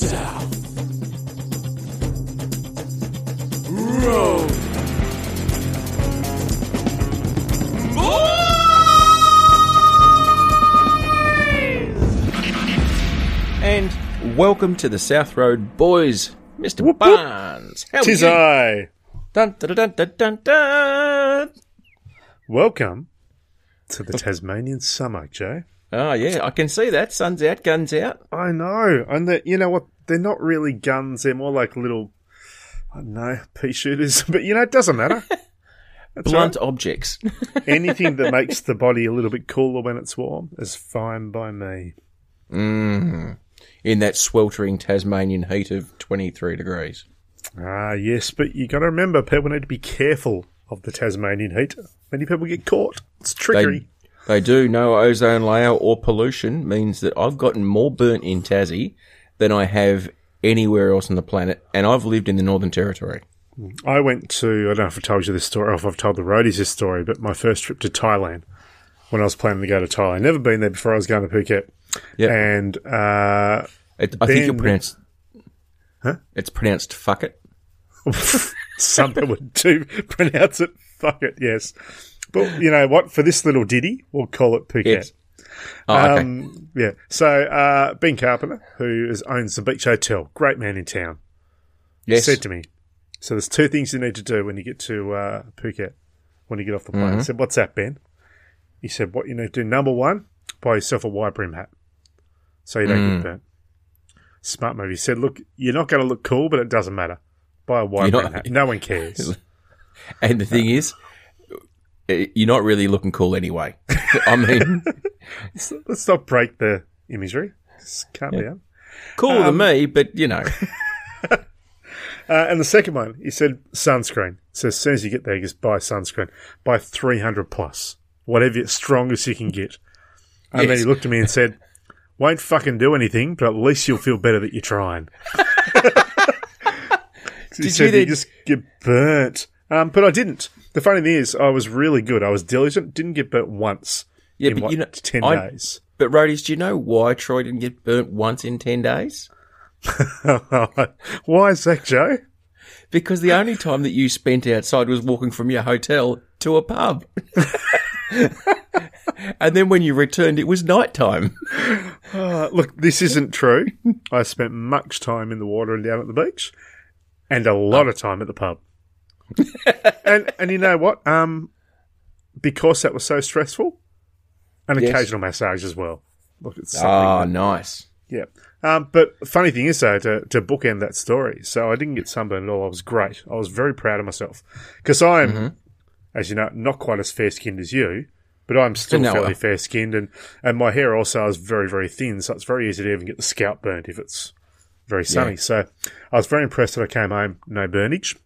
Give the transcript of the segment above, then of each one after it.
south. Road. And welcome to the South Road Boys, Mr. whoop. Barnes. How Tis? I. Dun, dun, dun, dun, dun, dun. Welcome to the Tasmanian summer, Joe. Oh, yeah, I can see that. Sun's out, guns out. I know, and that you know what? They're not really guns. They're more like little, I don't know, pea shooters. But you know, it doesn't matter. Blunt right. objects. Anything that makes the body a little bit cooler when it's warm is fine by me. mm. In that sweltering Tasmanian heat of 23 degrees. Ah, yes, but you got to remember, people need to be careful of the Tasmanian heat. Many people get caught. It's trickery. They, they do. No ozone layer or pollution means that I've gotten more burnt in Tassie than I have anywhere else on the planet, and I've lived in the Northern Territory. I went to, I don't know if I told you this story or if I've told the roadies this story, but my first trip to Thailand when I was planning to go to Thailand. Never been there before I was going to Phuket. Yep. And, uh, It, I think you'll pronounce. Huh? It's pronounced fuck it. some people do pronounce it, fuck it, yes. But you know what? For this little ditty, we'll call it Phuket. Yes. Oh, okay. Um, yeah. So, uh, Ben Carpenter, who is, owns the Beach Hotel, great man in town, yes. said to me, so there's two things you need to do when you get to uh, Phuket, when you get off the plane. I said, what's that, Ben? He said, what you need to do, number one, buy yourself a wide brim hat so you don't get burnt. Smart move. He said, look, you're not going to look cool, but it doesn't matter. Buy a wide brim not- hat. No one cares. and the thing is, you're not really looking cool anyway. I mean, Let's not break the imagery. Just calm down. cool to Um, me, but you know, Uh, and the second one, he said sunscreen. So as soon as you get there, just buy sunscreen. Buy 300 plus. Whatever, strongest you can get. And then he looked at me and said, won't fucking do anything, but at least you'll feel better that you're trying. he Did said you you just get burnt. Um, but I didn't. The funny thing is, I was really good. I was diligent. Didn't get burnt once. Yeah, in but what, you know, 10 I- days. but roadies, do you know why Troy didn't get burnt once in ten days? Why is that, Joe? Because the only time that you spent outside was walking from your hotel to a pub. and then when you returned, it was night time. Uh, look, this isn't true. I spent much time in the water and down at the beach, and a lot of time at the pub. and and you know what? Um, because that was so stressful, an Yes. occasional massage as well. Look, it's something. Oh, that- nice. yeah. Um, but funny thing is though, to to bookend that story, so I didn't get sunburned at all. I was great. I was very proud of myself because I'm, Mm-hmm. as you know, not quite as fair skinned as you. But I'm still fairly fair skinned, and, and my hair also is very, very thin, so it's very easy to even get the scalp burnt if it's very sunny. Yeah. So I was very impressed that I came home, no burnage.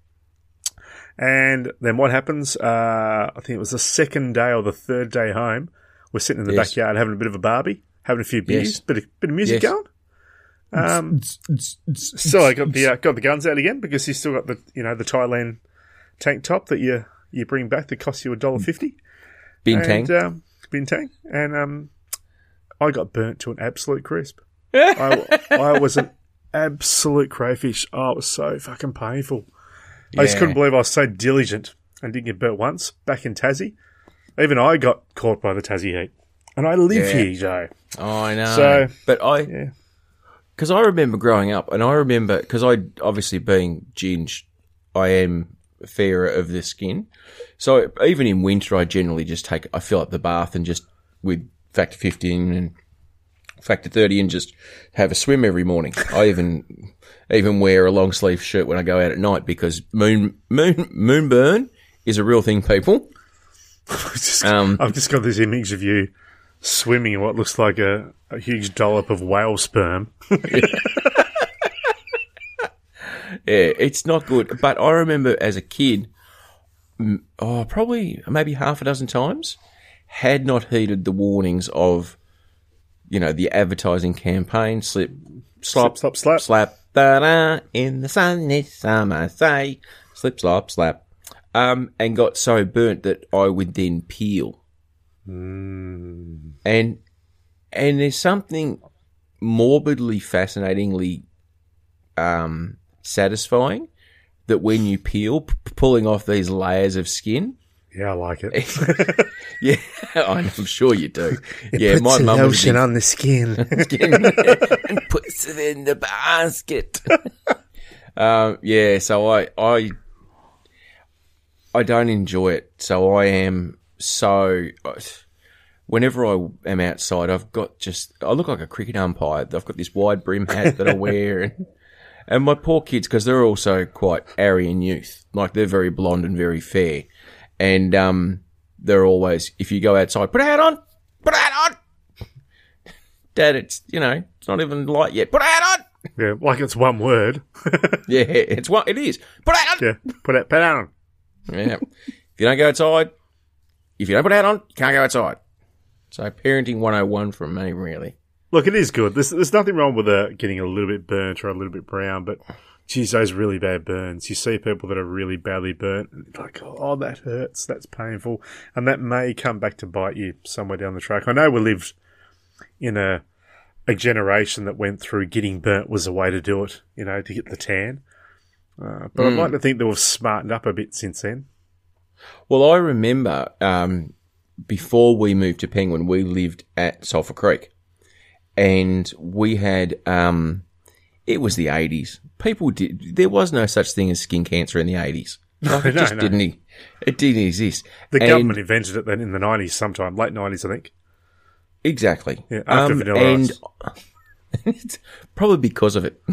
And then what happens? Uh, I think it was the second day or the third day home. We're sitting in the Yes. backyard having a bit of a barbie, having a few beers, Yes. bit of, bit of music Yes. going. Um, so I got the uh, got the guns out again because you still got the you know the Thailand tank top that you you bring back that costs you a dollar fifty. Bintang. Um, Bintang. And um, I got burnt to an absolute crisp. I, I was an absolute crayfish. Oh, it was so fucking painful. I just couldn't believe I was so diligent and didn't get burnt once back in Tassie. Even I got caught by the Tassie heat. And I live Yeah. here, Joe. Oh, I know. So- but I, Yeah. because I remember growing up, and I remember because I obviously being ginger, I am fairer of the skin. So even in winter, I generally just take I fill up the bath and just with factor fifteen and factor thirty and just have a swim every morning. I even even wear a long sleeve shirt when I go out at night because moon moon moonburn is a real thing, people. Just- Um, I've just got this image of you swimming in what looks like a, a huge dollop of whale sperm. Yeah, it's not good. But I remember as a kid, oh, probably maybe half a dozen times, had not heeded the warnings of, you know, the advertising campaign, slip, slop, Slip, slop, slap. slap, da da, in the sun this summer, say, slip, slop, slap, um, and got so burnt that I would then peel. And, and there's something morbidly fascinatingly um, satisfying that when you peel, p- pulling off these layers of skin. Yeah, I like it. Yeah, I'm sure you do. yeah, my mum a big on the skin. and puts it in the basket. um, yeah, so I, I, I don't enjoy it. So I am so. Whenever I am outside, I've got just I look like a cricket umpire. I've got this wide brim hat that I wear, and and my poor kids because they're also quite Aryan youth, like they're very blonde and very fair, and um, they're always if you go outside, put a hat on, put a hat on. Dad, it's you know it's not even light yet. Put a hat on. yeah, like it's one word. Yeah, it's what it is. Put a hat on. yeah, put it, put it on. Yeah. if you don't go outside, if you don't put a hat on, you can't go outside. So parenting 101 from me, really. Look, it is good. There's, there's nothing wrong with uh, getting a little bit burnt or a little bit brown, but geez, those really bad burns. You see people that are really badly burnt, and like, oh, that hurts. That's painful. And that may come back to bite you somewhere down the track. I know we lived in a, a generation that went through getting burnt was a way to do it, you know, to get the tan. Uh, but I'd like to think that we've smartened up a bit since then. Well, I remember um, before we moved to Penguin, we lived at Sulphur Creek, and we had um, it was the eighties. People did there was no such thing as skin cancer in the eighties. Like, it No, just no. didn't. It didn't exist. The And- government invented it then in the 90s sometime, late 90s, I think. exactly. Yeah, after Um, Vanilla and Ice. it's probably because of it.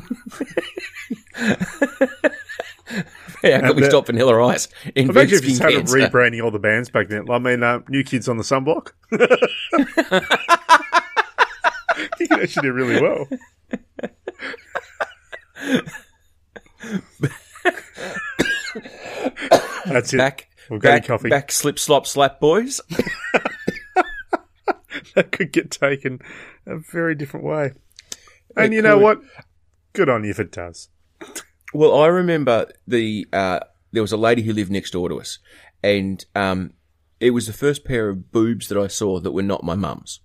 How can we stop Vanilla Ice? Imagine if you started cancer. rebranding all the bands back then. I mean, uh, New Kids on the Sunblock. you actually do really well. That's it. back, We've got back, coffee. back, slip, slop, slap, boys. That could get taken a very different way. And It you know could. what? Good on you if it does. Well, I remember the uh, there was a lady who lived next door to us, and um, it was the first pair of boobs that I saw that were not my mum's.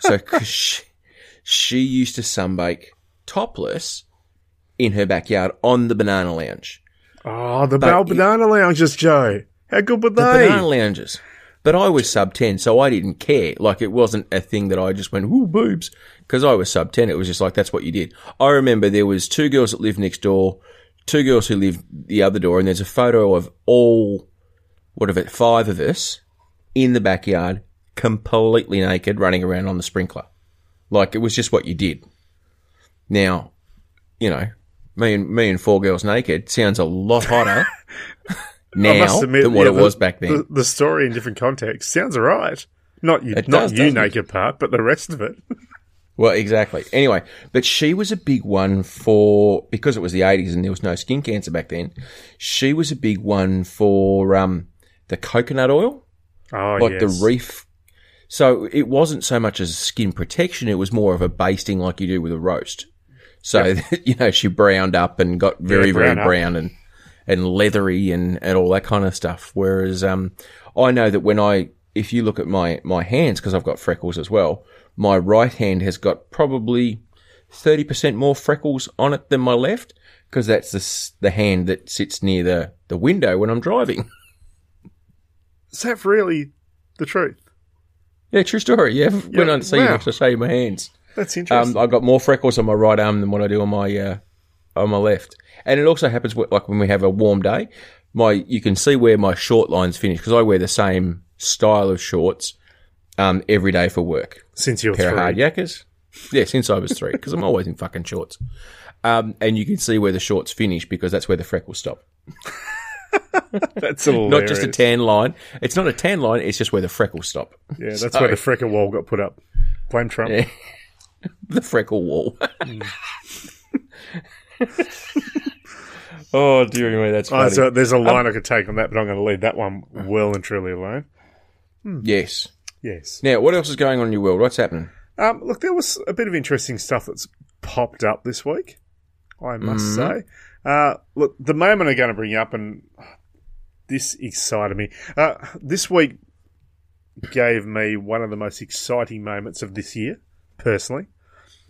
so 'cause she, she used to sunbake topless in her backyard on the banana lounge. Oh, the it- Banana Lounges, Joe. How good were they? The banana lounges. But I was sub 10, so I didn't care. Like, it wasn't a thing that I just went, ooh, boobs. Because I was sub 10. It was just like, that's what you did. I remember there was two girls that lived next door, two girls who lived the other door, and there's a photo of all, what of it, five of us in the backyard, completely naked, running around on the sprinkler. Like, it was just what you did. Now, you know, me and, me and four girls naked sounds a lot hotter now admit, than what yeah, it the- was back then. The, the story in different contexts sounds alright. Not you, It not does, you doesn't it? naked part, but the rest of it. Well, exactly. Anyway, but she was a big one for because it was the eighties and there was no skin cancer back then. She was a big one for um, the coconut oil, Oh, like yes. the reef. So it wasn't so much as skin protection; it was more of a basting, like you do with a roast. So you know, she browned up and got very, very brown up. brown and and leathery and and all that kind of stuff. Whereas um, I know that when I if you look at my my hands because I've got freckles as well, my right hand has got probably thirty percent more freckles on it than my left because that's the the hand that sits near the the window when I'm driving. Is that really the truth? yeah, true story. Yeah, when I see you, wow. I have to show you my hands. That's interesting. Um, I've got more freckles on my right arm than what I do on my uh, on my left, and it also happens wh- like when we have a warm day. My you can see where my short lines finish because I wear the same style of shorts um, every day for work. Since you're Pair three. of Hard Yakkas. Yeah, since I was three, because I'm always in fucking shorts. Um, and you can see where the shorts finish because that's where the freckles stop. That's hilarious. Not just a tan line. It's not a tan line. It's just where the freckles stop. Yeah, that's So- where the freckle wall got put up. Blame Trump. Yeah. the freckle wall. oh dear me, that's Oh, so there's a line I could take on that, but I'm going to leave that one well and truly alone. yes. Yes. Now, what else is going on in your world? What's happening? Um, look, there was a bit of interesting stuff that's popped up this week. I must say. Uh, look, the moment I'm going to bring up, and this excited me. Uh, this week gave me one of the most exciting moments of this year, personally.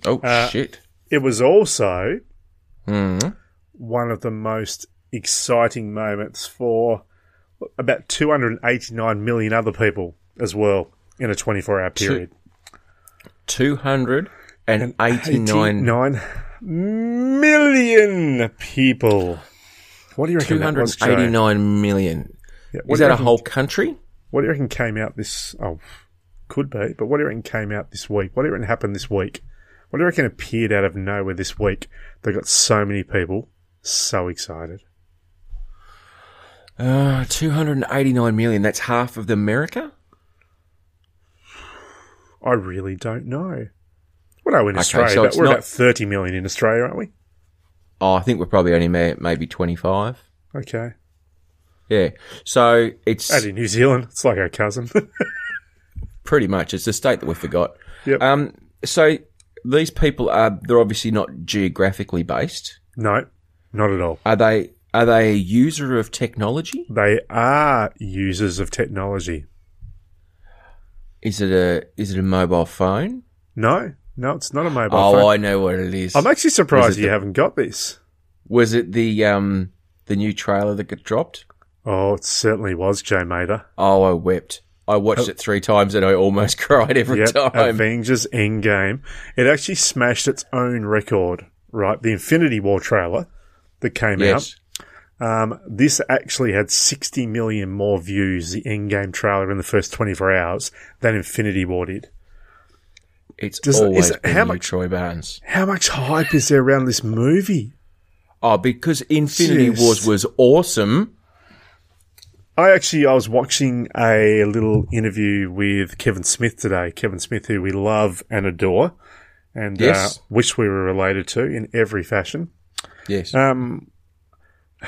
Oh Uh, shit! It was also Mm. one of the most exciting moments for about 289 million other people as well in a 24 hour period. 289 million people. What do you reckon that was, Joe? 289 million. Yeah, what Is that a whole country? What do you reckon came out this? Oh, could be. But what do you reckon came out this week? What do you reckon happened this week? What do you reckon appeared out of nowhere this week? They got so many people so excited. Uh, 289 million. That's half of the America? I really don't know. What are we in Okay, Australia? so it's we're not- about 30 million in Australia, aren't we? Oh, I think we're probably only may, maybe 25. Okay. Yeah. So it's Out in New Zealand, it's like our cousin. pretty much, it's a state that we forgot. Yep. Um, so these people are, they're obviously not geographically based. no, not at all. Are they, are they a user of technology? They are users of technology. Is it a, is it a mobile phone? No, no, it's not a mobile oh, phone. I know what it is. I'm actually surprised you the- haven't got this. Was it the, um, the new trailer that got dropped? Oh, it certainly was, Joe Mater. Oh, I wept. I watched it three times and I almost cried every Yep, time. Avengers Endgame. It actually smashed its own record, right? The Infinity War trailer that came yes. out. Um, this actually had 60 million more views, the Endgame trailer in the first 24 hours, than Infinity War did. It's Does- always it- how much- Troy Barnes. How much hype is there around this movie? Oh, because Infinity Jeez. Wars was awesome. I actually I was watching a little interview with Kevin Smith today. Kevin Smith, who we love and adore, and Yes. uh, wish we were related to in every fashion. Yes. Um,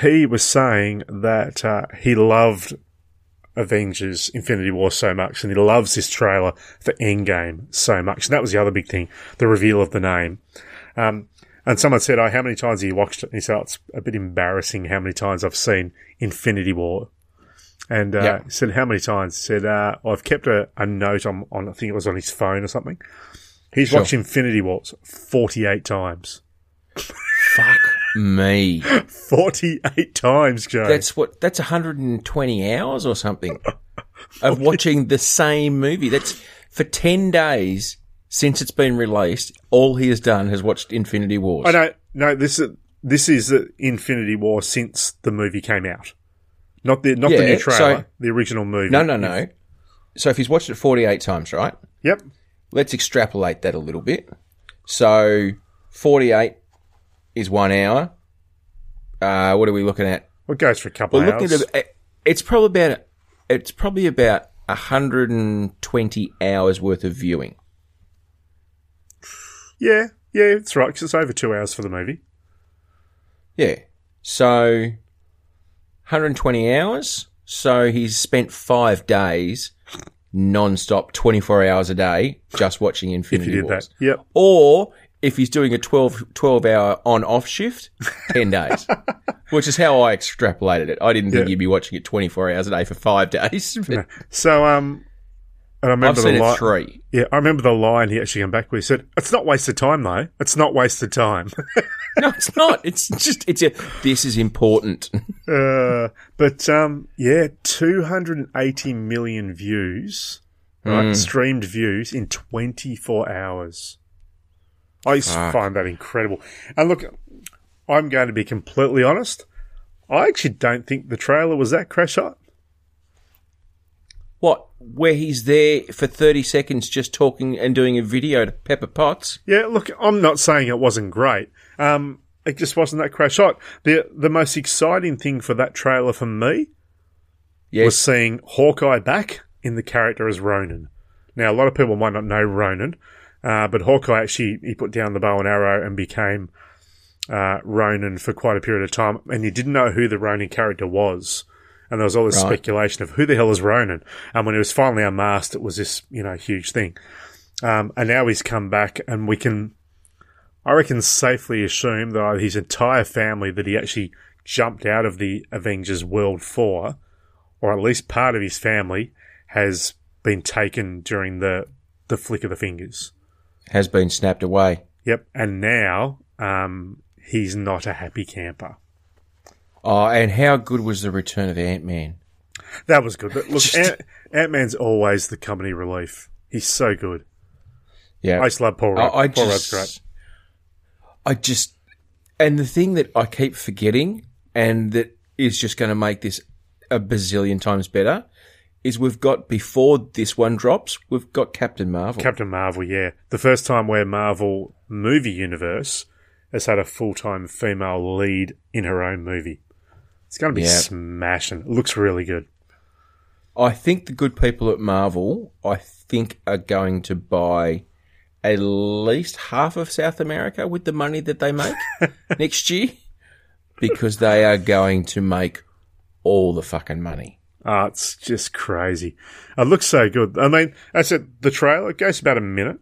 he was saying that uh, he loved Avengers Infinity War so much, and he loves this trailer for Endgame so much. And that was the other big thing, the reveal of the name. Um, and someone said, "Oh, how many times have you watched it?" And he said, oh, "It's a bit embarrassing how many times I've seen Infinity War." And uh, he said, "How many times?" Said, uh, "I've kept a, a note on, on, I think it was on his phone or something." He's Sure. watched Infinity Wars forty-eight times. Fuck me. Forty-eight times, Joe. That's what. That's 120 hours or something of watching the same movie. That's for 10 days since it's been released. All he has done has watched Infinity Wars. I know. No, this is this is Infinity War since the movie came out, not the not the new trailer, so- the original movie. No, no, no. So if he's watched it 48 times, right? Yep. Let's extrapolate that a little bit. So 48 is one hour. Uh, what are we looking at? Well, it goes for a couple We're of looking hours. at it's probably about it's probably about 120 hours worth of viewing. yeah, yeah, that's right. 'cause it's over two hours for the movie. Yeah. So 120 hours. So he's spent five days non-stop, 24 hours a day, just watching Infinity If you did Wars. that, yep. Or if he's doing a 12, 12 hour on off shift, 10 days. Which is how I extrapolated it. I didn't think Yeah. you'd be watching it 24 hours a day for five days. But So, um, and I I've remember seen the it line. three. Yeah, I remember the line he actually came back with. He said, "It's not wasted time, though. It's not wasted time." No, it's not. It's just, it's a, this is important. Uh, but um, yeah, 280 million views, right? Mm. Streamed views in 24 hours. I Fuck. find that incredible. And look, I'm going to be completely honest. I actually don't think the trailer was that crash hot. What? Where he's there for 30 seconds just talking and doing a video to Pepper Potts? Yeah, look, I'm not saying it wasn't great. Um, it just wasn't that crash shot. The the most exciting thing for that trailer for me Yes. was seeing Hawkeye back in the character as Ronin. Now, a lot of people might not know Ronin, uh, but Hawkeye actually he put down the bow and arrow and became uh, Ronin for quite a period of time, and you didn't know who the Ronin character was. And there was all this Right. speculation of who the hell is Ronin. And when he was finally unmasked, it was this, you know, huge thing. Um, and now he's come back, and we can, I reckon, safely assume that his entire family that he actually jumped out of the Avengers world for, or at least part of his family, has been taken during the the flick of the fingers. Has been snapped away. Yep. And now um, he's not a happy camper. Oh, and how good was the return of Ant Man? That was good. But look, Ant- Ant-Man's always the company relief. He's so good. Yeah, I just love Paul Rudd. I, I Paul just, Rudd's great. I just, and the thing that I keep forgetting, and that is just going to make this a bazillion times better, is we've got before this one drops, we've got Captain Marvel. Captain Marvel, yeah. The first time where Marvel movie universe has had a full-time female lead in her own movie. It's going to be Yeah. smashing. It looks really good. I think the good people at Marvel, I think, are going to buy at least half of South America with the money that they make next year, because they are going to make all the fucking money. Oh, it's just crazy. It looks so good. I mean, I said the trailer it goes about a minute.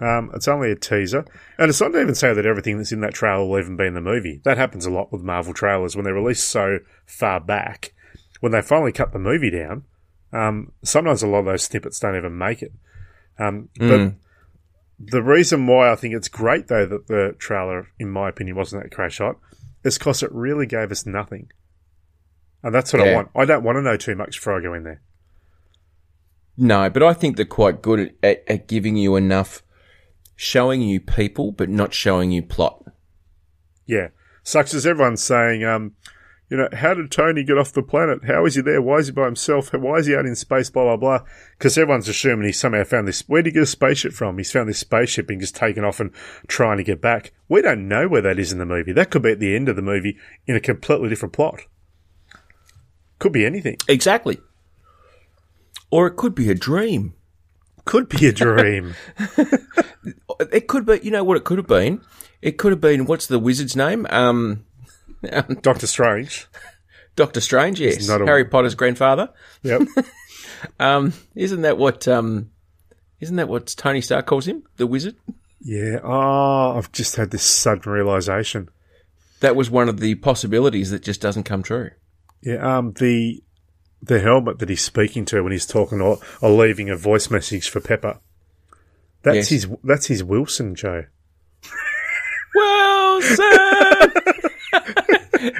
Um, it's only a teaser, and it's not to even say that everything that's in that trailer will even be in the movie. That happens a lot with Marvel trailers when they're released so far back. When they finally cut the movie down, um, sometimes a lot of those snippets don't even make it. Um, But the reason why I think it's great, though, that the trailer, in my opinion, wasn't that crash hot, is because it really gave us nothing. And that's what I want. I don't want to know too much before I go in there. No, but I think they're quite good at, at, at giving you enough, showing you people, but not showing you plot. Yeah. Such as everyone's saying, um, you know, how did Tony get off the planet? How is he there? Why is he by himself? Why is he out in space? Blah, blah, blah. Because everyone's assuming he somehow found this. Where did he get a spaceship from? He's found this spaceship and just taken off and trying to get back. We don't know where that is in the movie. That could be at the end of the movie in a completely different plot. Could be anything. Exactly. Or it could be a dream. Could be a dream. It could be, you know what it could have been? It could have been, what's the wizard's name? Um, Doctor Strange. Doctor Strange, yes. not a- Harry Potter's grandfather. Yep. Um, isn't that what, um, isn't that what Tony Stark calls him? The wizard? yeah. Oh, I've just had this sudden realization. That was one of the possibilities that just doesn't come true. Yeah, um, the the helmet that he's speaking to when he's talking or, or leaving a voice message for Pepper. That's Yes. his. That's his Wilson, Joe. Well, sir!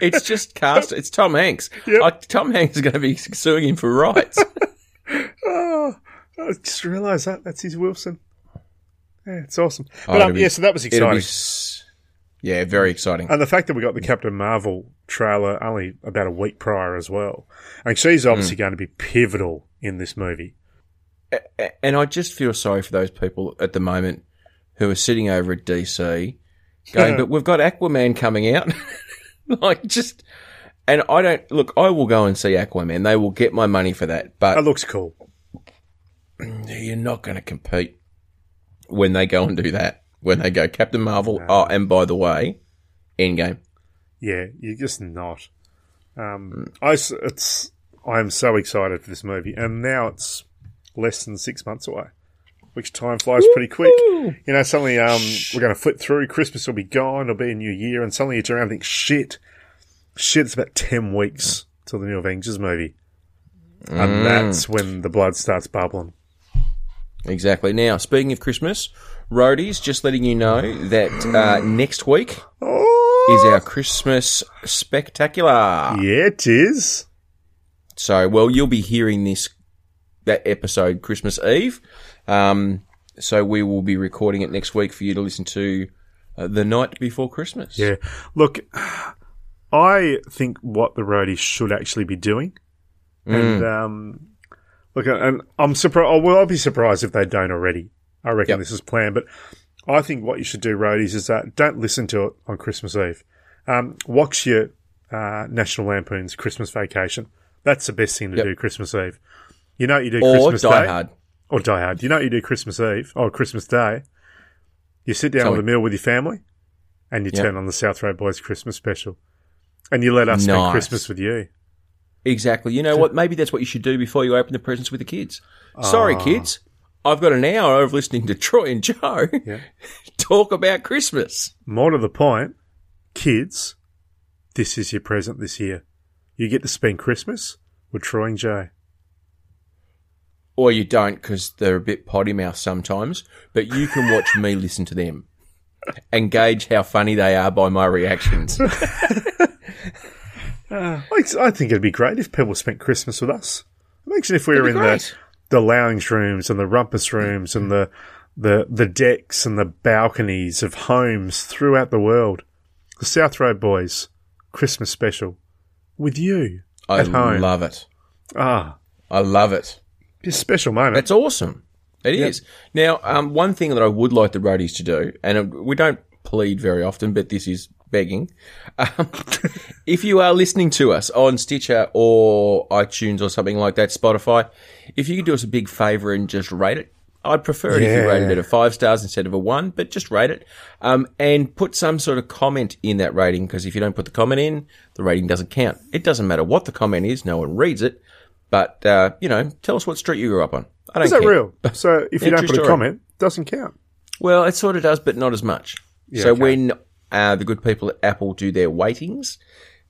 it's just cast. It's Tom Hanks. Yep. Tom Hanks is going to be suing him for rights. Oh, I just realised that that's his Wilson. Yeah, it's awesome. Oh, But it'll um, be- yeah, so that was exciting. Yeah, very exciting. And the fact that we got the Captain Marvel trailer only about a week prior as well, and she's Hmm. obviously going to be pivotal in this movie. And I just feel sorry for those people at the moment who are sitting over at DC going, but we've got Aquaman coming out. like, just, and I don't, look, I will go and see Aquaman. They will get my money for that. But That looks cool. you're not going to compete when they go and do that. When they go Captain Marvel. Oh, and by the way, Endgame. Yeah, you're just not. Um, I it's I am so excited for this movie, and now it's less than six months away, which time flies pretty quick. You know, suddenly um, we're going to flip through. Christmas will be gone. It'll be a new year, and suddenly you turn around and think, shit, shit. It's about ten weeks till the new Avengers movie, and that's when the blood starts bubbling. Exactly. Now, speaking of Christmas, roadies, just letting you know that uh, next week Oh, is our Christmas spectacular. yeah, it is. So, well, you'll be hearing this that episode Christmas Eve. Um, so we will be recording it next week for you to listen to uh, the night before Christmas. Yeah. Look, I think what the roadies should actually be doing, and um, look, and I'm surprised. Well, I'll be surprised if they don't already. I reckon Yep. this is planned, but I think what you should do, roadies, is that don't listen to it on Christmas Eve. Um, watch your uh, National Lampoon's Christmas Vacation. That's the best thing to Yep. do Christmas Eve. You know what you do Or Christmas Die Day Hard. or Die Hard. You know what you do Christmas Eve or Christmas Day. You sit down Tell with a meal with your family, and you Yep. turn on the South Road Boys Christmas special, and you let us spend Christmas with you. Exactly. You know what? Maybe that's what you should do before you open the presents with the kids. Sorry, Ah. kids. I've got an hour of listening to Troy and Joe Yeah. talk about Christmas. More to the point, kids, this is your present this year. You get to spend Christmas with Troy and Joe. Or you don't because they're a bit potty mouth sometimes, but you can watch me listen to them. and gauge how funny they are by my reactions. I, I think it'd be great if people spent Christmas with us. Imagine if we were in be the, great. The lounge rooms and the rumpus rooms and the, the, the decks and the balconies of homes throughout the world. The South Road Boys Christmas special with you I at home. love it. ah, I love it. it's a special moment. That's awesome. It is. Now, um, one thing that I would like the roadies to do, and we don't plead very often, but this is begging. Um, if you are listening to us on Stitcher or iTunes or something like that, Spotify, if you could do us a big favour and just rate it. I'd prefer it if you Yeah. rated it a five stars instead of a one, but just rate it. Um, and put some sort of comment in that rating, because if you don't put the comment in, the rating doesn't count. It doesn't matter what the comment is, no one reads it. But, uh, you know, tell us what street you grew up on. I don't Is that care. real? So if you Yeah, don't put a story. comment, it doesn't count. Well, it sort of does, but not as much. so okay. when uh, the good people at Apple do their weightings,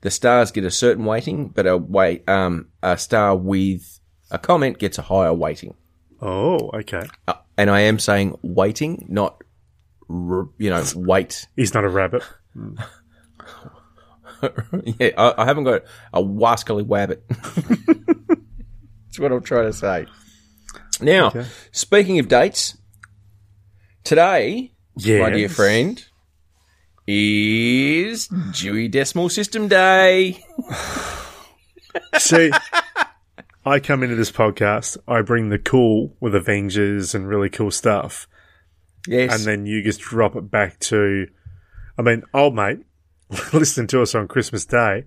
the stars get a certain weighting, but a weight, um, a star with a comment gets a higher weighting. Oh, okay. Uh, and I am saying weighting, not r- you know weight. He's not a rabbit. yeah, I, I haven't got a wascally wabbit. That's what I'm trying to say. Now, speaking of dates, today Yeah. my dear friend, is Dewey Decimal System Day. See, I come into this podcast, I bring the cool with Avengers and really cool stuff, Yes. and then you just drop it back to, I mean, old mate, listening to us on Christmas Day,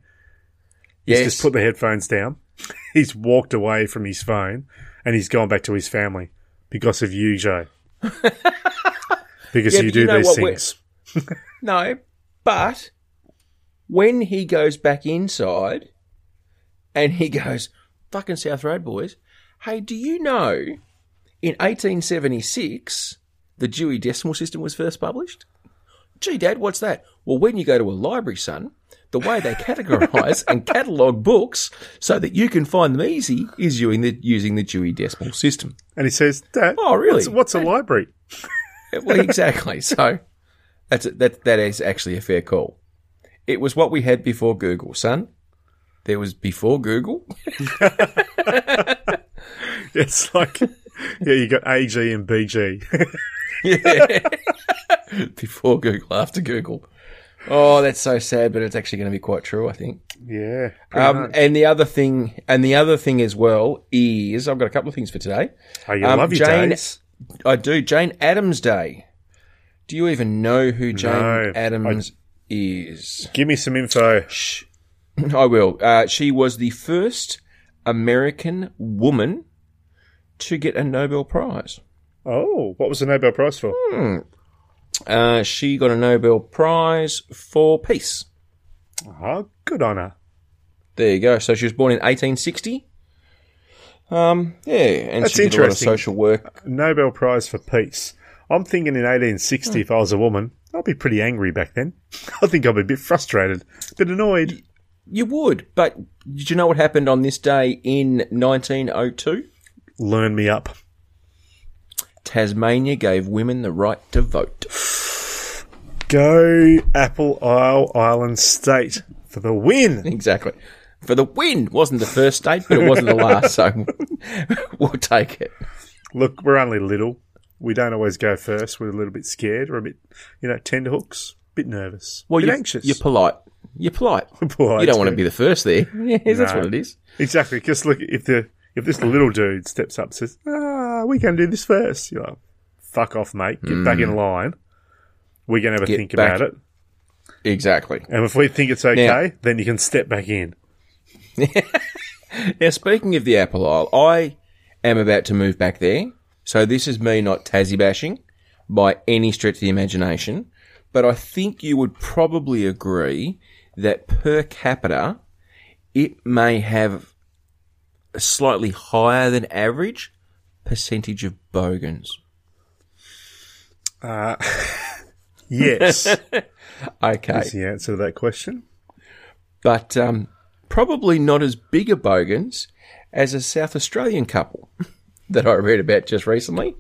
he's yes. just put the headphones down, he's walked away from his phone, and he's gone back to his family because of you, Joe. because Yeah, you do you know these things. No, but when he goes back inside and he goes, fucking South Road boys, hey, do you know in 1876 the Dewey Decimal System was first published? Gee, Dad, what's that? Well, when you go to a library, son, the way they categorise and catalogue books so that you can find them easy is using the, using the Dewey Decimal System. And he says, Dad, Oh, really? what's, what's a library? well, exactly. So that's a, that. That is actually a fair call. It was what we had before Google, son. There was before Google. It's like, yeah, you got AG and BG. Yeah. Before Google, after Google. Oh, that's so sad, but it's actually going to be quite true, I think. yeah. Um, and the other thing, and the other thing as well is, I've got a couple of things for today. oh, you um, love your Jane- days. I do. Jane Addams Day. Do you even know who Jane No, Addams is? Give me some info. Shh. I will. Uh, she was the first American woman to get a Nobel Prize. Oh, what was the Nobel Prize for? Uh, she got a Nobel Prize for peace. Oh, good on her. There you go. So she was born in 1860. Um, yeah, and That's she did a lot of social work. Nobel Prize for Peace. I'm thinking in 1860, if I was a woman, I'd be pretty angry back then. I think I'd be a bit frustrated, a bit annoyed. You would, but did you know what happened on this day in 1902? Learn me up. Tasmania gave women the right to vote. Go Apple Isle Island State for the win. Exactly. For the win. Wasn't the first state, but it wasn't the last, so we'll take it. Look, we're only little. We don't always go first. We're a little bit scared. We're a bit, you know, tenderhooks, a bit nervous, Well, bit you're, anxious. you're polite. You're polite. Polite you don't want to be the first there. Yeah, that's what it is. Exactly. Because look, if the if this little dude steps up and says, "Ah, we can do this first, you're like, "Fuck off, mate. Get back in line. We're gonna have a Mm. Get think back. about it, Exactly. and if we think it's okay, then you can step back in." Now, speaking of the Apple Isle, I am about to move back there. So this is me not Tassie bashing by any stretch of the imagination. But I think you would probably agree that per capita, it may have a slightly higher than average percentage of bogans. Uh, yes, Okay. is the answer to that question. but um, probably not as big a bogans as a South Australian couple that I read about just recently,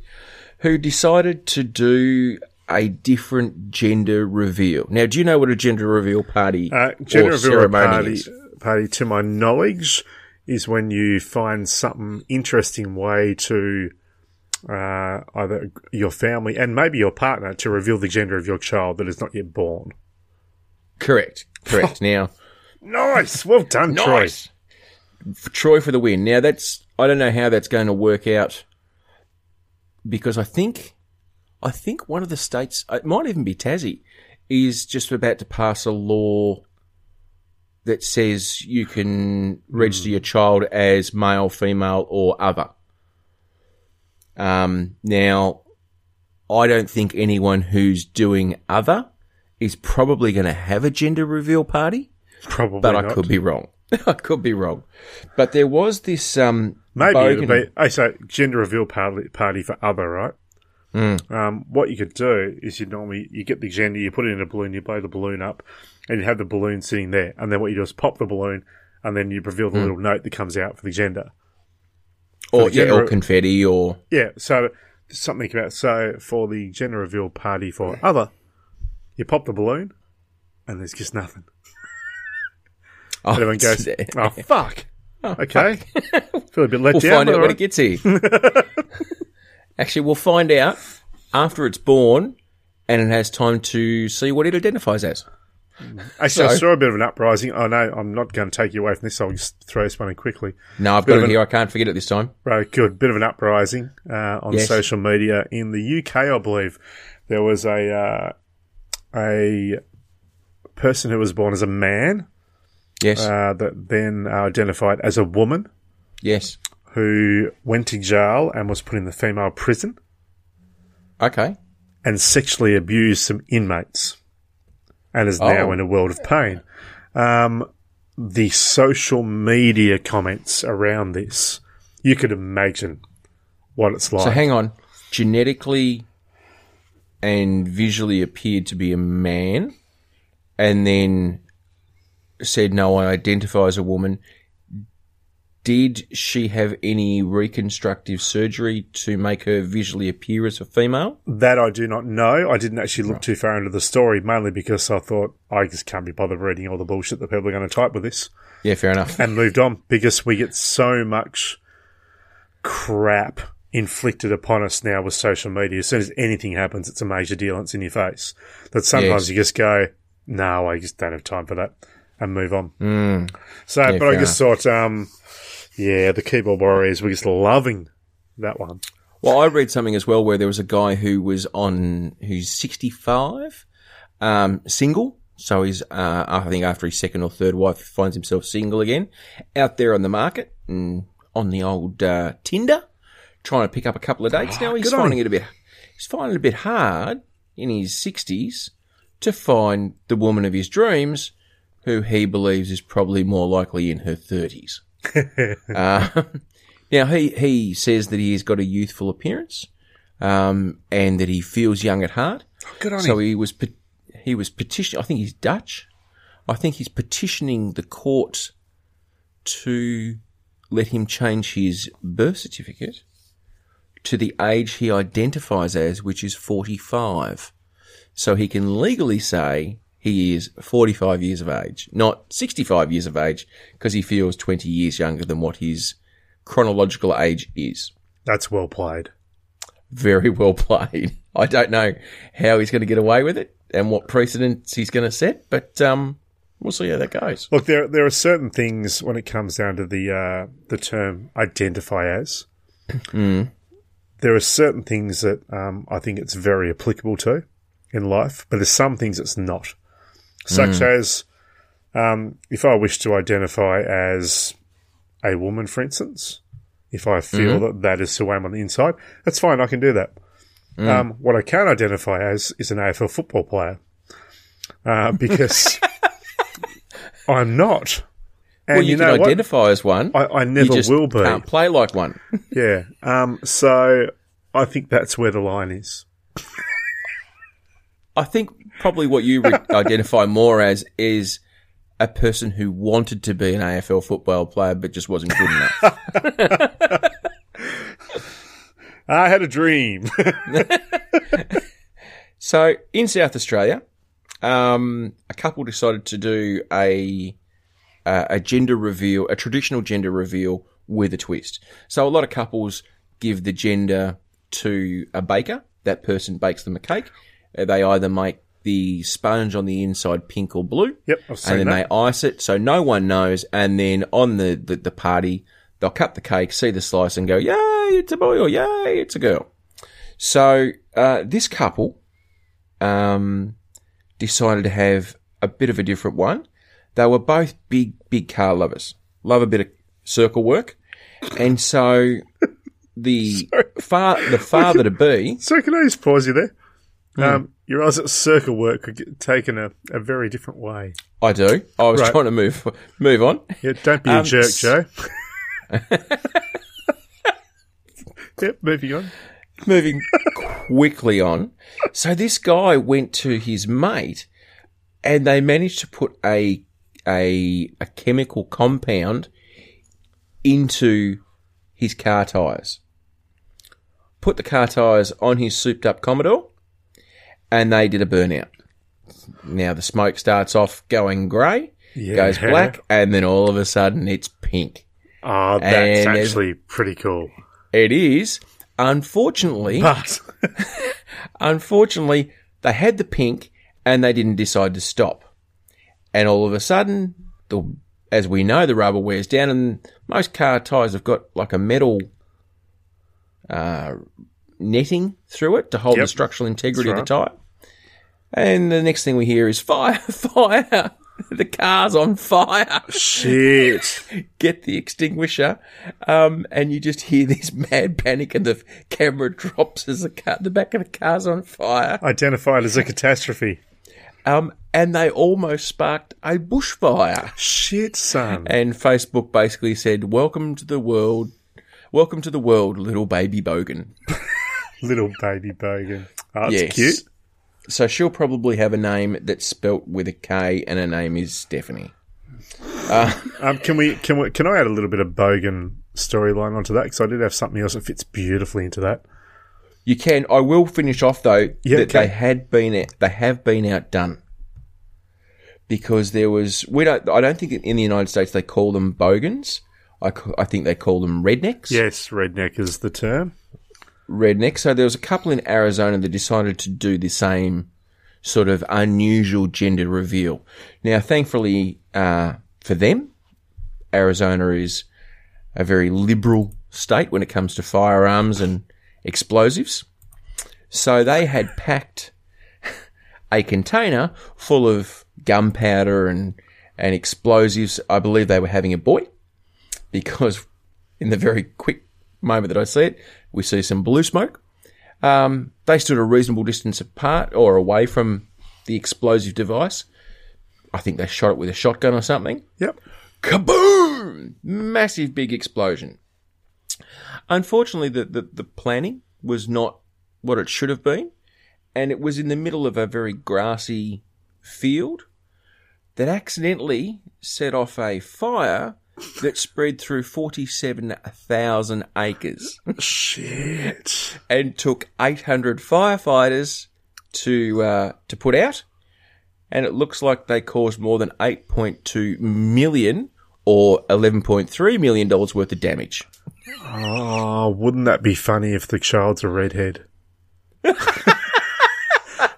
who decided to do a different gender reveal. Now, do you know what a gender reveal party Uh, gender or reveal ceremony party, is? party, to my knowledge, is when you find something interesting way to uh, either your family and maybe your partner to reveal the gender of your child that is not yet born. Correct. Correct. now, Nice, well done, Troy. nice. For Troy for the win. Now, that's I don't know how that's going to work out because I think I think one of the states, it might even be Tassie, is just about to pass a law that says you can register your child as male, female, or other. Um, now, I don't think anyone who's doing other is probably going to have a gender reveal party, Probably but not. I could be wrong. I could be wrong. But there was this um, Maybe it'll be. I say gender reveal party, party for other, right? Um, what you could do is you normally you get the gender, you put it in a balloon, you blow the balloon up, and you have the balloon sitting there, and then what you do is pop the balloon, and then you reveal the little note that comes out for the gender. or, the yeah, gender- or confetti or Yeah, so something about so for the gender reveal party for other, you pop the balloon, and there's just nothing. Oh, Everyone goes, it's- "Oh fuck." Okay, feel a bit let We'll down. find but out when alright. it gets here. Actually, we'll find out after it's born and it has time to see what it identifies as. Actually, I saw a bit of an uprising. Oh no, I'm not going to take you away from this. I'll just throw this one in quickly. No, I've Bit got it an- here. I can't forget it this time. Right, good. Bit of an uprising uh, on Yes. social media in the UK. I believe there was a uh, a person who was born as a man Yes, uh, that then identified as a woman yes. who went to jail and was put in the female prison Okay. and sexually abused some inmates and is now Oh. in a world of pain. Um, the social media comments around this, you could imagine what it's like. So hang on. Genetically and visually appeared to be a man and then said, no, I identify as a woman. Did she have any reconstructive surgery to make her visually appear as a female? That I do not know. I didn't actually look too far into the story, mainly because I thought I just can't be bothered reading all the bullshit that people are going to type with this, Yeah, fair enough. and moved on because we get so much crap inflicted upon us now with social media. As soon as anything happens, it's a major deal and it's in your face. That sometimes Yes. you just go, "No, I just don't have time for that," and move on. Mm. So, Yeah, but I just thought, um, yeah, the keyboard warriors were just loving that one. Well, I read something as well where there was a guy who was on, who's 65, um, single. So he's, uh, I think after his second or third wife finds himself single again, out there on the market and on the old, uh, Tinder, trying to pick up a couple of dates. now he's finding it a bit, he's finding it a bit hard in his 60s to find the woman of his dreams who he believes is probably more likely in her 30s. Uh, now he he says that he has got a youthful appearance, um, and that he feels young at heart. Good on So him. he was pe- he was petitioning. I think he's Dutch. I think he's petitioning the court to let him change his birth certificate to the age he identifies as, which is forty five. So he can legally say he is 45 years of age, not 65 years of age, because he feels 20 years younger than what his chronological age is. That's well played. Very well played. I don't know how he's going to get away with it and what precedents he's going to set, but um, we'll see how that goes. Look, there there are certain things when it comes down to the uh, the term identify as. There are certain things that um, I think it's very applicable to in life, but there's some things it's not. Such as um, if I wish to identify as a woman, for instance, if I feel that that is who I am on the inside, that's fine. I can do that. Um, what I can identify as is an AFL football player uh, because I'm not. And well, you, you, can know what? identify as one. I, I never will be. can't play like one. Yeah. Um, so I think that's where the line is. I think probably what you re- identify more as is a person who wanted to be an AFL football player but just wasn't good enough. I had a dream. So in South Australia, um, a couple decided to do a uh, a gender reveal, a traditional gender reveal with a twist. So a lot of couples give the gender to a baker. That person bakes them a cake. Uh, They either make the sponge on the inside pink or blue. Yep, I've seen and then that. they ice it so no one knows. And then on the, the, the party, they'll cut the cake, see the slice and go, yay, it's a boy or yay, it's a girl. So, uh, this couple, um, decided to have a bit of a different one. They were both big, big car lovers. Love a bit of circle work. And so the fa- the father to be, So can I just pause you there? Hmm. Um, your eyes at circle work could get taken a, a very different way. I do. I was Right. trying to move move on. Yeah, don't be a Um, jerk, s- Joe. yep, moving on. moving quickly on. So this guy went to his mate and they managed to put a a a chemical compound into his car tires. Put the car tires on his souped up Commodore and they did a burnout. Now the smoke starts off going grey, goes black, and then all of a sudden it's pink. Oh, that's And actually pretty cool. It is. Unfortunately, But Unfortunately, they had the pink and they didn't decide to stop. And all of a sudden, the, as we know, the rubber wears down and most car tyres have got like a metal, uh, netting through it to hold Yep. the structural integrity That's of the tyre. And the next thing we hear is fire, fire. the car's on fire. shit. Get the extinguisher. Um, and you just hear this mad panic and the camera drops as the car, the back of the car's on fire. Identified as a catastrophe. Um, and they almost sparked a bushfire. Shit, son. And Facebook basically said, "Welcome to the world, welcome to the world, little baby Bogan." Little baby bogan. Oh, that's Yes. cute. So she'll probably have a name that's spelt with a K, and her name is Stephanie. Um, can we? Can we? Can I add a little bit of bogan storyline onto that? Because I did have something else that fits beautifully into that. You can. I will finish off though Yeah, that okay. they had been they have been outdone because there was we don't I don't think in the United States they call them bogans. I, I think they call them rednecks. Yes, redneck is the term. Redneck. So there was a couple in Arizona that decided to do the same sort of unusual gender reveal. Now, thankfully uh, for them, Arizona is a very liberal state when it comes to firearms and explosives. So they had packed a container full of gunpowder and, and explosives. I believe they were having a boy because in the very quick moment that I see it, we see some blue smoke. Um, they stood a reasonable distance apart or away from the explosive device. I think they shot it with a shotgun or something. Yep. Kaboom! Massive big explosion. Unfortunately, the, the, the planning was not what it should have been, and it was in the middle of a very grassy field that accidentally set off a fire that spread through 47,000 acres Shit. and took 800 firefighters to uh, to put out, and it looks like they caused more than 8.2 million or 11.3 million dollars worth of damage. Oh, wouldn't that be funny if the child's a redhead?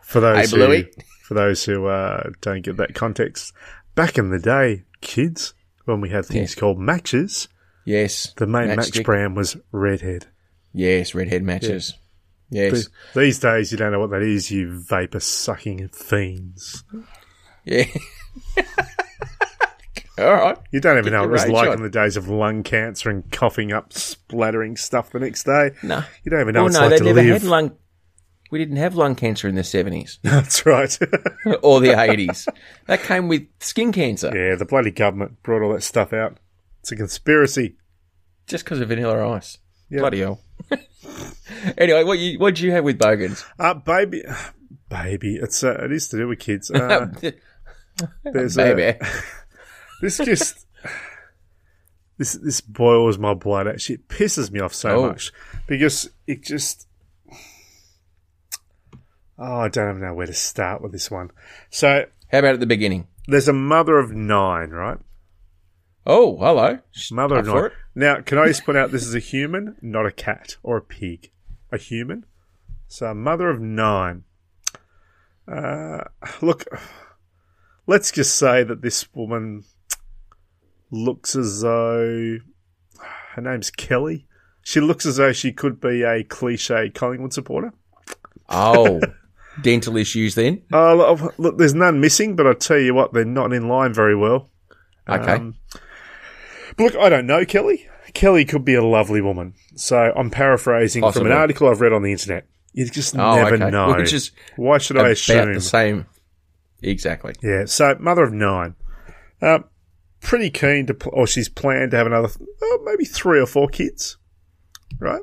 for those Hey, who, for those who uh, don't get that context, back in the day, kids, when we had things called matches, Yes, the main match Matchstick. brand was redhead. Yes, redhead matches. Yes, These days, you don't know what that is. You vapor sucking fiends. yeah. All right. You don't even know what it was like in the days of lung cancer and coughing up, splattering stuff the next day. No. You don't even know Oh what it's no, like they never live. had lung. We didn't have lung cancer in the seventies That's right. or the eighties. that came with skin cancer, yeah, the bloody government brought all that stuff out. It's a conspiracy. just because of vanilla ice. Yeah. Bloody hell. anyway, what you what did you have with bogans? Uh, baby, baby, it's uh, it is to do with kids. Uh, there's Baby. A, this just this this boils my blood. Actually, it pisses me off so Oh. much because it just Oh, I don't even know where to start with this one. So How about at the beginning? there's a mother of nine, right? Oh, hello. Mother Up of nine. Now, can I just point out this is a human, not a cat or a pig. A human. So a mother of nine. Uh, look, let's just say that this woman looks as though her name's Kelly. She looks as though she could be a cliche Collingwood supporter. Oh, dental issues then. Oh, look, there's none missing, but I tell you what, they're not in line very well. Okay. Um, but look, I don't know Kelly. Kelly could be a lovely woman. So I'm paraphrasing Possibly. from an article I've read on the internet. You just Oh, never okay. know. Which is Why should I assume? the same. Exactly. Yeah. So mother of nine, uh, pretty keen to, pl- or she's planned to have another, oh, maybe three or four kids, right?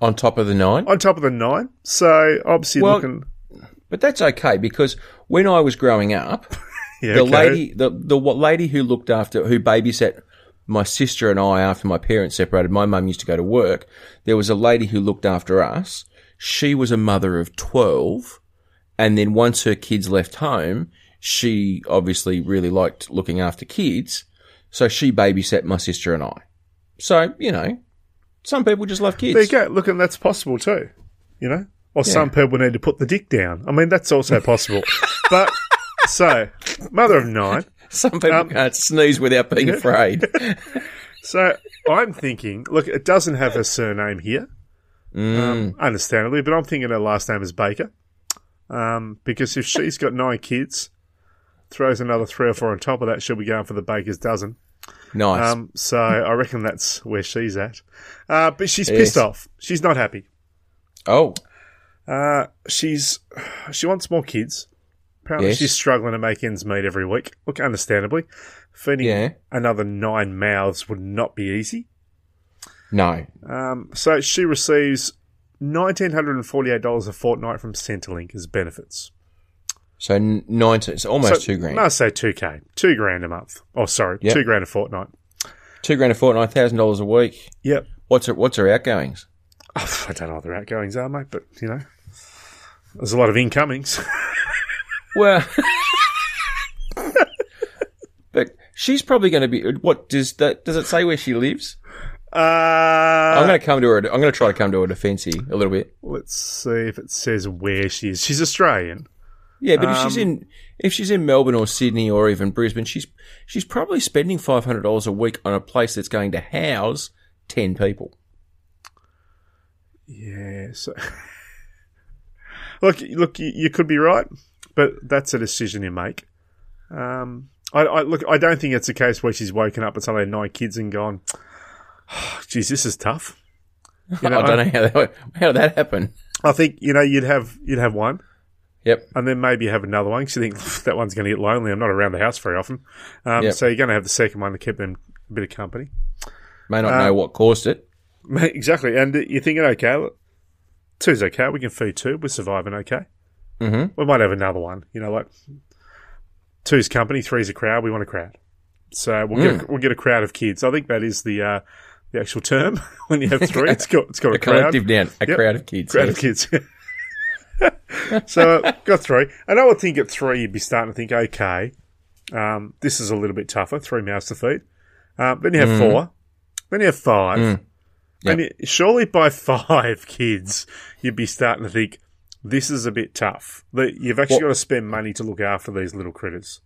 On top of the nine. On top of the nine. So obviously Well, looking. But that's okay because when I was growing up, Yeah, the okay. lady, the the lady who looked after, who babysat my sister and I after my parents separated. My mum used to go to work. There was a lady who looked after us. She was a mother of twelve, and then once her kids left home, she obviously really liked looking after kids, so she babysat my sister and I. So you know, some people just love kids. There you go. Look, and that's possible too. You know, or some people need to put the dick down. I mean, that's also possible. but so, mother of nine. Some people Um, can't sneeze without being afraid. So I'm thinking, look, it doesn't have her surname here, Mm. um, understandably, but I'm thinking her last name is Baker. Um, because if she's got nine kids, throws another three or four on top of that, she'll be going for the Baker's dozen. Nice. Um, so I reckon that's where she's at. Uh, but she's Yes. pissed off. She's not happy. oh, Uh, she's she wants more kids. Apparently, Yes. she's struggling to make ends meet every week. Look, understandably, feeding Yeah. another nine mouths would not be easy. no. Um, so she receives nineteen hundred and forty-eight dollars a fortnight from Centrelink as benefits. So nineteen, so almost So, two grand. Must say two k, two grand a month. Oh, sorry, Yep. two grand a fortnight. Two grand a fortnight, thousand dollars a week. Yep. What's her What's her outgoings? I don't know what their outgoings are, mate, but you know, there's a lot of incomings. Well, but she's probably going to be. What does that? Does it say where she lives? uh, I'm going to come to her. I'm going to try to come to her defence here a little bit. let's see if it says where she is. She's Australian. Yeah, but if she's Um, in if she's in Melbourne or Sydney or even Brisbane, she's she's probably spending five hundred dollars a week on a place that's going to house ten people. Yeah. So, look, look, you, you could be right, but that's a decision you make. Um, I, I look. I don't think it's a case where she's woken up and suddenly had nine kids and gone, oh, "Geez, this is tough." You know, I don't know how that, how did that happen. I think you know you'd have you'd have one, Yep. and then maybe have another one because you think that one's going to get lonely. I'm not around the house very often, um, Yep. so you're going to have the second one to keep them a bit of company. May not Uh, know what caused it. Exactly, and you're thinking, okay, look, two's okay. We can feed two. We're surviving okay. hmm We might have another one. You know, like two's company, three's a crowd. We want a crowd, so we'll Hmm. get a, we'll get a crowd of kids. I think that is the uh, the actual term when you have three. It's got it's got a, A crowd, collective down, a Yep. crowd of kids. crowd yes. of kids. so got three, and I would think at three you'd be starting to think, okay, um, this is a little bit tougher. Three mouths to feed. Um, then you have Mhm. four. Then you have five. Mm. And you, surely by five kids, you'd be starting to think this is a bit tough. That you've actually Well- got to spend money to look after these little critters.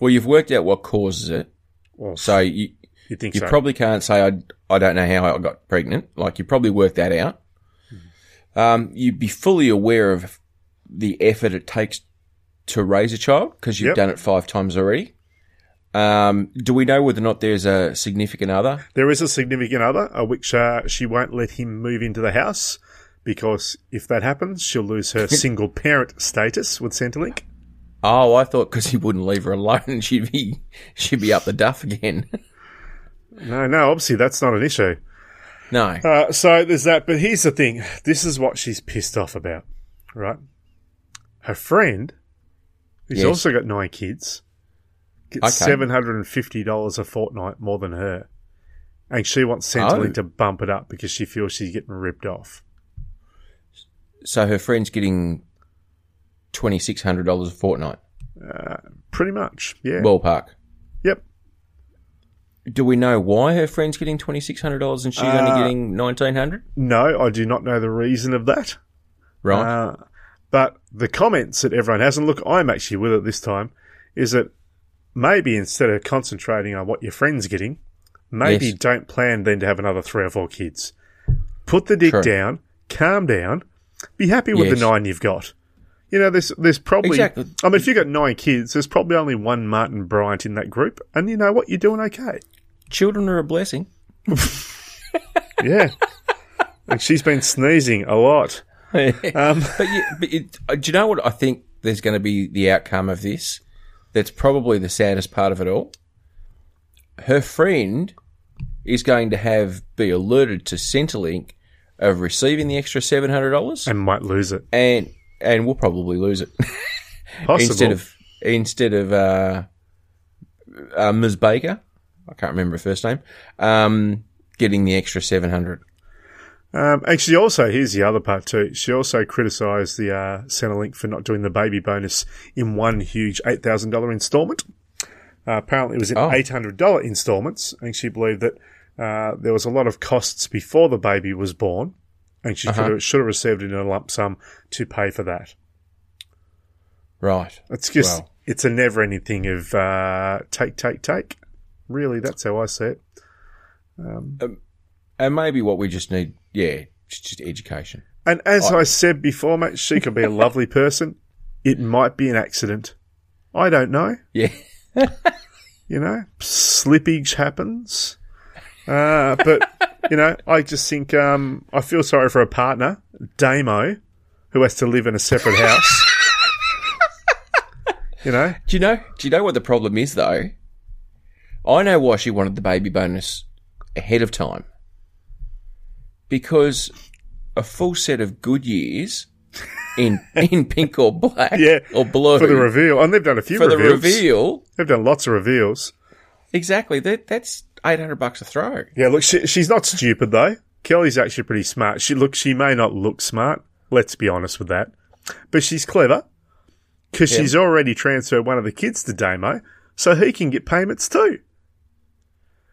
Well, you've worked out what causes it, Well, so you you think you so? probably can't say I I don't know how I got pregnant. Like you probably worked that out. Um, you'd be fully aware of the effort it takes to raise a child because you've Yep. done it five times already. Um, do we know whether or not there's a significant other? there is a significant other, which uh, she won't let him move into the house because if that happens, she'll lose her single parent status with Centrelink. Oh, I thought because he wouldn't leave her alone, and she'd be she'd be up the duff again. No, no, obviously that's not an issue. no, Uh, so there's that. But here's the thing: this is what she's pissed off about, right? Her friend, who's Yes. also got nine kids, gets Okay. seven hundred and fifty dollars a fortnight more than her, and she wants Centrelink Oh. to bump it up because she feels she's getting ripped off. so her friend's getting twenty six hundred dollars a fortnight. Pretty much, yeah. Ballpark. yep. Do we know why her friend's getting twenty six hundred dollars and she's Uh, only getting nineteen hundred? No, I do not know the reason of that. Right. Uh, but the comments that everyone has, and look, I'm actually with it this time, is that maybe instead of concentrating on what your friend's getting, maybe Yes. don't plan then to have another three or four kids. Put the dick True. down, calm down, be happy with Yes. the nine you've got. You know, there's there's probably. Exactly. I mean, if you've got nine kids, there's probably only one Martin Bryant in that group, and you know what? You're doing okay. Children are a blessing. Yeah. and she's been sneezing a lot. Um, But, you, but it, uh, do you know what I think there's going to be the outcome of this? That's probably the saddest part of it all. Her friend is going to have be alerted to Centrelink of receiving the extra seven hundred dollars, and might lose it. and and we'll probably lose it Possible. instead of instead of uh, uh, Ms. Baker. I can't remember her first name. Um, getting the extra seven hundred. Um, and she also, here's the other part too. She also criticised the uh, Centrelink for not doing the baby bonus in one huge $8,000 instalment. Uh, apparently it was in Oh. $800 instalments, and she believed that uh, there was a lot of costs before the baby was born, and she have, should have received it in a lump sum to pay for that. Right. It's just, Wow. it's a never ending thing of uh, take, take, take. Really, that's how I see it. And maybe what we just need, yeah, just education. And as I said before, mate, she could be a lovely person. It might be an accident. I don't know. Yeah. You know, slippage happens. Uh, but, you know, I just think um, I feel sorry for a partner, Damo, who has to live in a separate house. you know, Do you know? Do you know what the problem is though? I know why she wanted the baby bonus ahead of time. Because a full set of Goodyears in in pink or black Yeah, or blue for the reveal. And they've done a few for the reveal. They've done lots of reveals. Exactly. That that's eight hundred bucks a throw. Yeah, look, she, she's not stupid though. Kelly's actually pretty smart. She look, she may not look smart. Let's be honest with that, but she's clever because Yeah. she's already transferred one of the kids to Damo, so he can get payments too.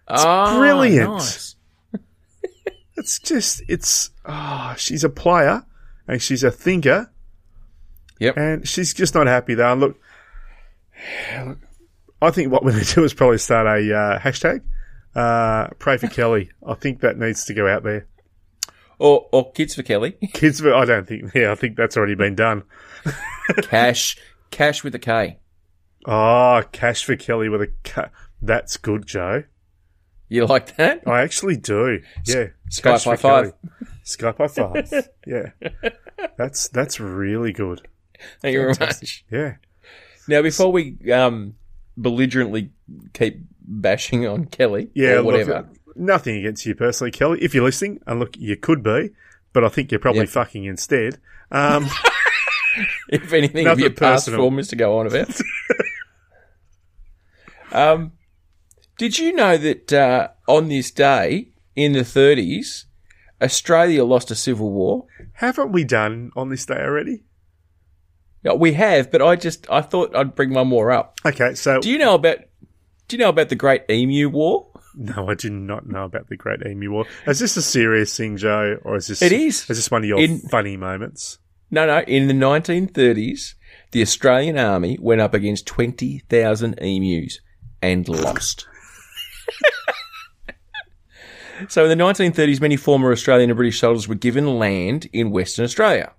It's brilliant. Ah, Nice. It's just, it's, ah, she's a player and she's a thinker Yep. and she's just not happy though. Look, look, I think what we need to do is probably start a uh, hashtag. Uh, pray for Kelly. I think that needs to go out there. Or or kids for Kelly. Kids, for, I don't think. Yeah, I think that's already been done. cash. Cash with a K. Oh, cash for Kelly with a ca- That's good, Joe. You like that? I actually do. Yeah. Skype high five. Skype high five. yeah. That's that's really good. Thank you very much. Yeah. Now, before we um, belligerently keep bashing on Kelly Yeah. or look, whatever, nothing against you personally, Kelly. If you're listening, and look, you could be, but I think you're probably Yep. fucking instead. Um, if anything, of your past personal. form is to go on about. um, did you know that uh, on this day in the 30s, Australia lost a civil war? haven't we done on this day already? Yeah, we have, but I just I thought I'd bring one more up. Okay, so Do you know about? Do you know about the Great Emu War? no, I do not know about the Great Emu War. Is this a serious thing, Joe, or is this It is. Is this one of your In- funny moments? No, no. In the 1930s, the Australian Army went up against 20,000 emus and lost. So in the 1930s, many former Australian and British soldiers were given land in Western Australia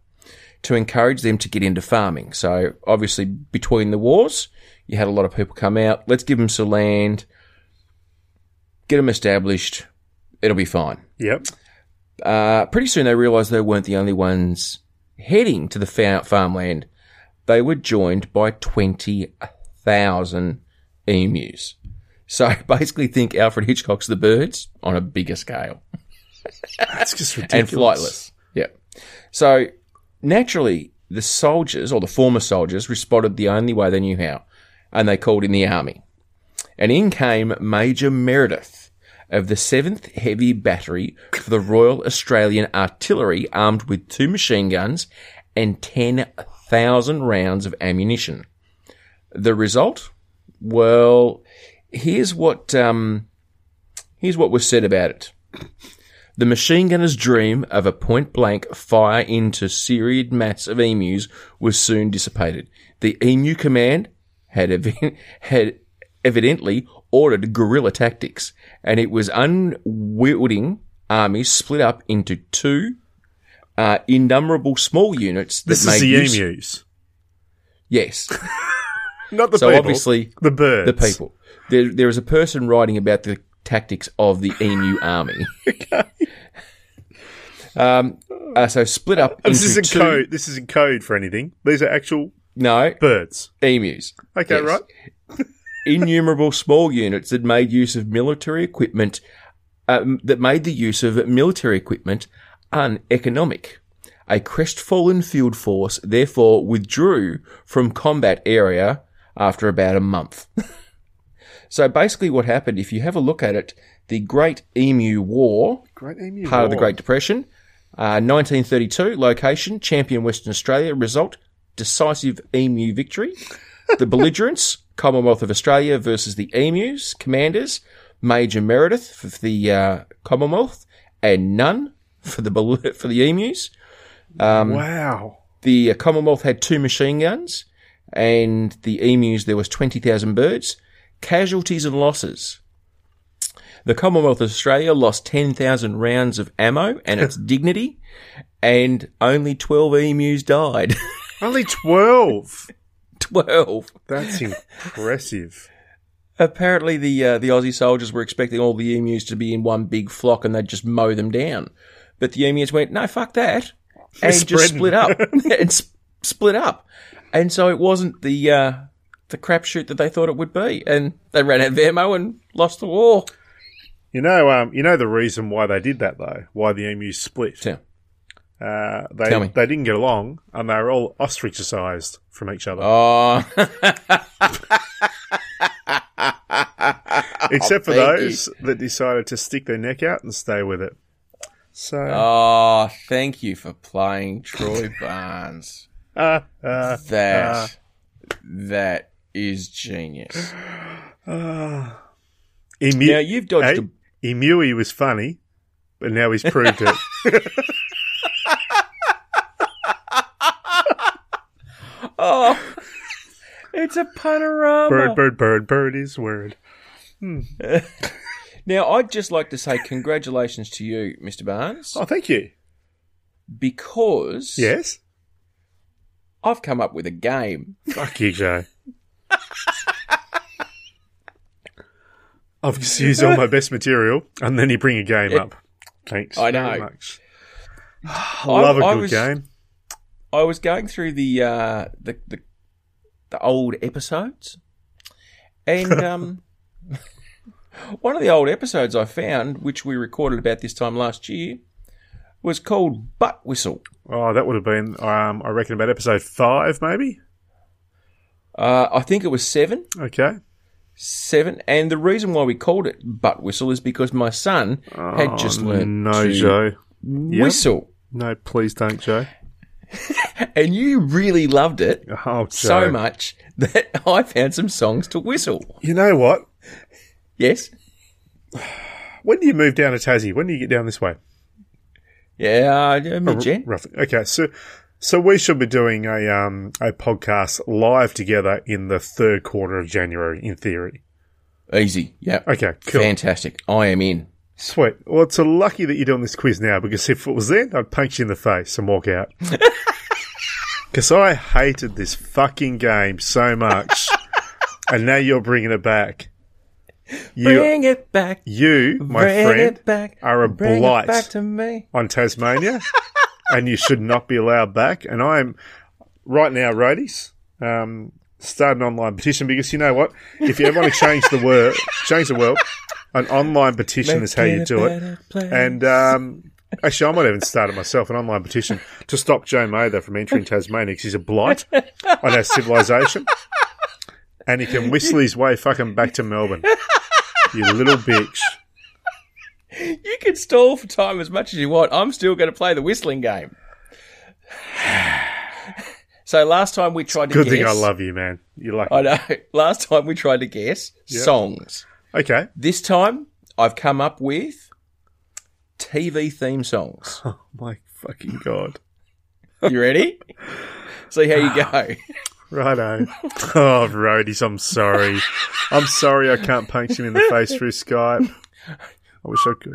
to encourage them to get into farming. So obviously, between the wars, you had a lot of people come out. Let's give them some land, get them established. It'll be fine. Yep. Uh, pretty soon they realised they weren't the only ones heading to the fa- farmland. They were joined by 20,000 emus. So basically think Alfred Hitchcock's The Birds on a bigger scale That's just ridiculous. and flightless. Yeah. So naturally the soldiers or the former soldiers responded the only way they knew how and they called in the army. And in came Major Meredith of the 7th Heavy Battery for the Royal Australian Artillery armed with two machine guns and 10,000 rounds of ammunition. The result? Well, here's what um, here's what was said about it. The machine gunner's dream of a point blank fire into serried mass of emus was soon dissipated. The emu command had, ev- had evidently ordered guerrilla tactics, and it was unwielding armies split up into two uh, innumerable small units that This made is the use- emus, Yes. not the So people. obviously the birds. the people. There, there is a person writing about the tactics of the emu army. um, uh, so split up into This isn't two, code. This isn't code for anything. These are actual No, birds. emus. Okay, Yes. right. Innumerable small units that made use of military equipment, um, that made the use of military equipment uneconomic. A crestfallen field force therefore withdrew from combat area after about a month. so basically what happened, if you have a look at it, the Great Emu War, Great emu. part of the Great Depression. Uh, 1932, location, Campion Western Australia. Result, decisive emu victory. The belligerents, Commonwealth of Australia versus the emus. Commanders, Major Meredith for the uh, Commonwealth and none for the bel- for the emus. Um, Wow. The uh, Commonwealth had two machine guns, and the emus there was twenty thousand birds. Casualties and losses. The Commonwealth of Australia lost ten thousand rounds of ammo and its dignity, and only twelve emus died. Only twelve. twelve. That's impressive. Apparently, the uh, the Aussie soldiers were expecting all the emus to be in one big flock, and they'd just mow them down. But the emus went, "No, fuck that," and just split up and s- split up. And so it wasn't the uh, the crapshoot that they thought it would be, and they ran out of ammo and lost the war. You know, um, you know the reason why they did that though. Why the emus split? Tell, Uh, they Tell me. they didn't get along, and they were all ostracized from each other, oh, except for thank those that decided to stick their neck out and stay with it. So, oh, thank you for playing Troy Barnes. uh, uh, That that is genius. Ah. Emu, Now you've dodged hey, a Emui was funny, but now he's proved it. Oh, it's a panorama. bird, bird, bird, bird is word. Hmm. Now, I'd just like to say congratulations to you, Mr. Barnes, Oh, thank you. because Yes. I've come up with a game. Fuck you, Joe. I've just used all my best material, and then you bring a game up. Thanks. I very know. much. I love a I good was- game. I was going through the uh, the, the the old episodes, and um, one of the old episodes I found, which we recorded about this time last year, was called Butt Whistle. Oh, that would have been, um, I reckon, about episode five, maybe. Uh, I think it was seven. Okay. Seven, and the reason why we called it butt whistle is because my son had just Oh, learned No, to Joe. whistle, No, please don't, Joe. and you really loved it Oh, so much that I found some songs to whistle. You know what? Yes, When do you move down to Tassie? When do you get down this way? yeah, uh, mid-gen. Roughly. Okay, so so we should be doing a um a podcast live together in the third quarter of January, in theory. easy. Yeah, Okay, cool. fantastic. I am in. Sweet. Well, it's a lucky that you're doing this quiz now because if it was then, I'd punch you in the face and walk out. Because I hated this fucking game so much, and now you're bringing it back. You, Bring it back, you, my bring friend, it back, are a bring blight it back to me. on Tasmania, and you should not be allowed back. And I'm right now, roadies, um, start an online petition because you know what? If you ever want to change the world, change the world, an online petition is how you do it. place. And um, actually, I might even start it myself an online petition to stop Joe Mather from entering Tasmania because he's a blight on our civilization. And he can whistle his way fucking back to Melbourne. You little bitch. You can stall for time as much as you want. I'm still going to play the whistling game. So last time we tried to Good guess. thing I love you, man. You're lucky. I know. Last time we tried to guess songs. Okay. This time I've come up with TV theme songs. Oh my fucking god. You ready? See how you go. Righto. Oh, roadies, I'm sorry. I'm sorry I can't punch him in the face through Skype. I wish I could.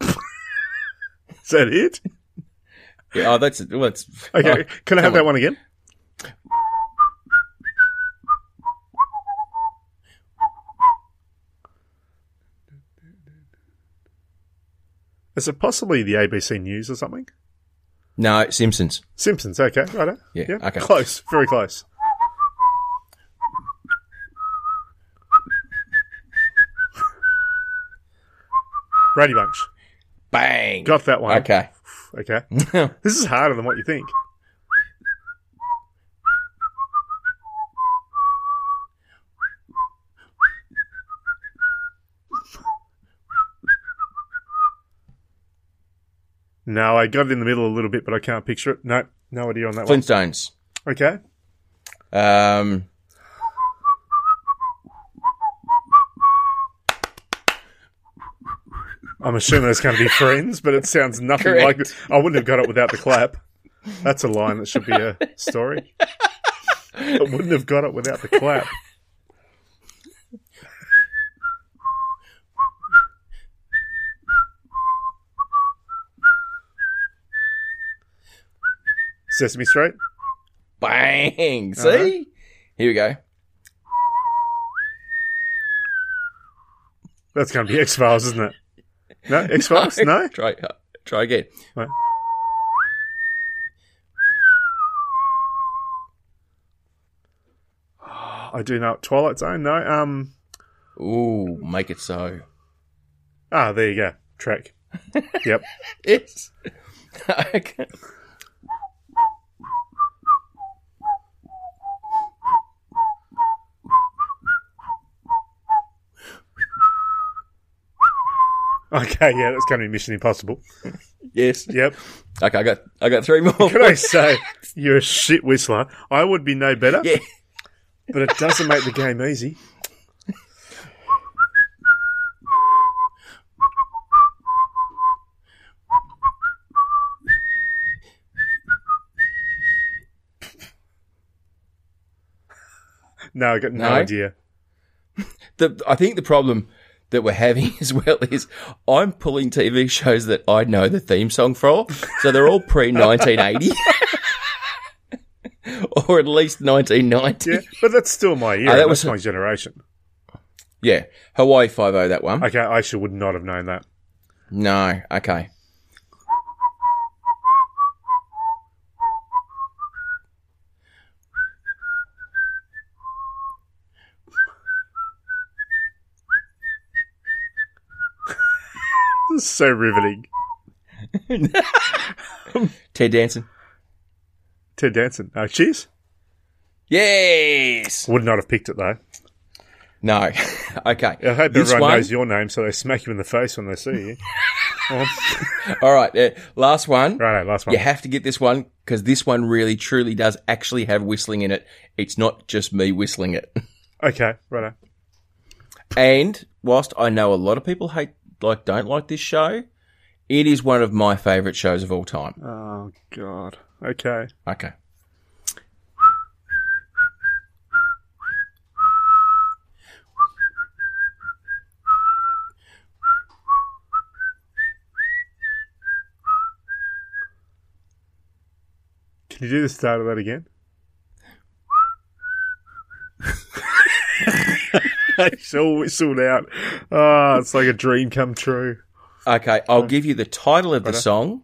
Is that it? Yeah, oh, that's well, Okay. oh, Can I have come that one again? Is it possibly the ABC News or something? No, Simpsons. Simpsons, okay, righto. Yeah, okay. Close, very close. Brady Bunch. Bang. Got that one. Okay. Okay. this is harder than what you think. No, I got it in the middle a little bit, but I can't picture it. No, no idea on that Flintstones. one. Okay. Um, I'm assuming it's going to be friends, but it sounds nothing Correct. like it. I wouldn't have got it without the clap. That's a line that should be a story. I wouldn't have got it without the clap. Sesame Street. bang. See? Uh-huh. Here we go. That's going to be X Files, isn't it? No, X Files. No. Try, try again. Right. I do know Twilight Zone. No. Um. Ooh, make it so. Ah, there you go. Track. Yep. It's. okay. Yeah, that's going to be Mission Impossible. Yes. Yep. Okay, I got I got three more. Can I say you're a shit whistler? I would be no better. Yeah. But it doesn't make the game easy. No, I got no, No? idea. The, I think the problem that we're having as well is I'm pulling TV shows that I know the theme song for, so they're all pre 1980. or at least 1990. Yeah, but that's still my year. Ah, that that's was- my generation. Yeah. Hawaii 5 that one. Okay, I should would not have known that. No. Okay. So riveting. Ted Danson. Ted Danson. Uh, cheers. Yes. Would not have picked it though. No. okay. I hope This everyone one- knows your name so they smack you in the face when they see you. Um, All right. Uh, last one. right, last one. You have to get this one because this one really truly does actually have whistling in it. It's not just me whistling it. Okay, right. And whilst I know a lot of people hate, like, don't like this show, it is one of my favourite shows of all time. Oh God. Okay. Okay. Can you do the start of that again? It's all whistled out. Oh, it's like a dream come true. Okay, I'll give you the title of the song.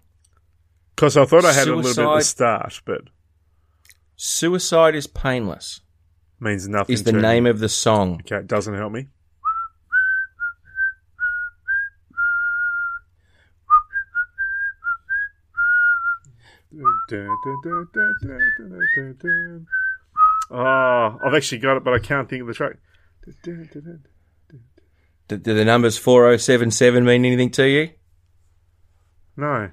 Because I thought I had it a little bit at the start, but Suicide is Painless means nothing. is the to me. name of the song. Okay, it doesn't help me. Oh, I've actually got it, but I can't think of the track. Do, do the numbers 4077 mean anything to you? No.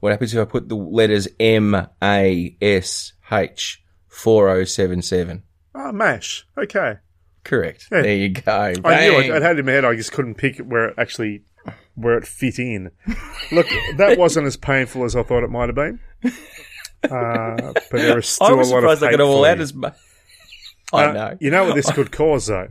What happens if I put the letters M A S H four oh seven seven? Oh, MASH. Okay. Correct. Yeah. There you go. I knew Bang. it. I'd had it in my head. I just couldn't pick where it actually where it fit in. Look, that wasn't as painful as I thought it might have been. Uh, but there is still I was a lot of surprised I got all out as much. I Uh, know. You know what this could cause, though.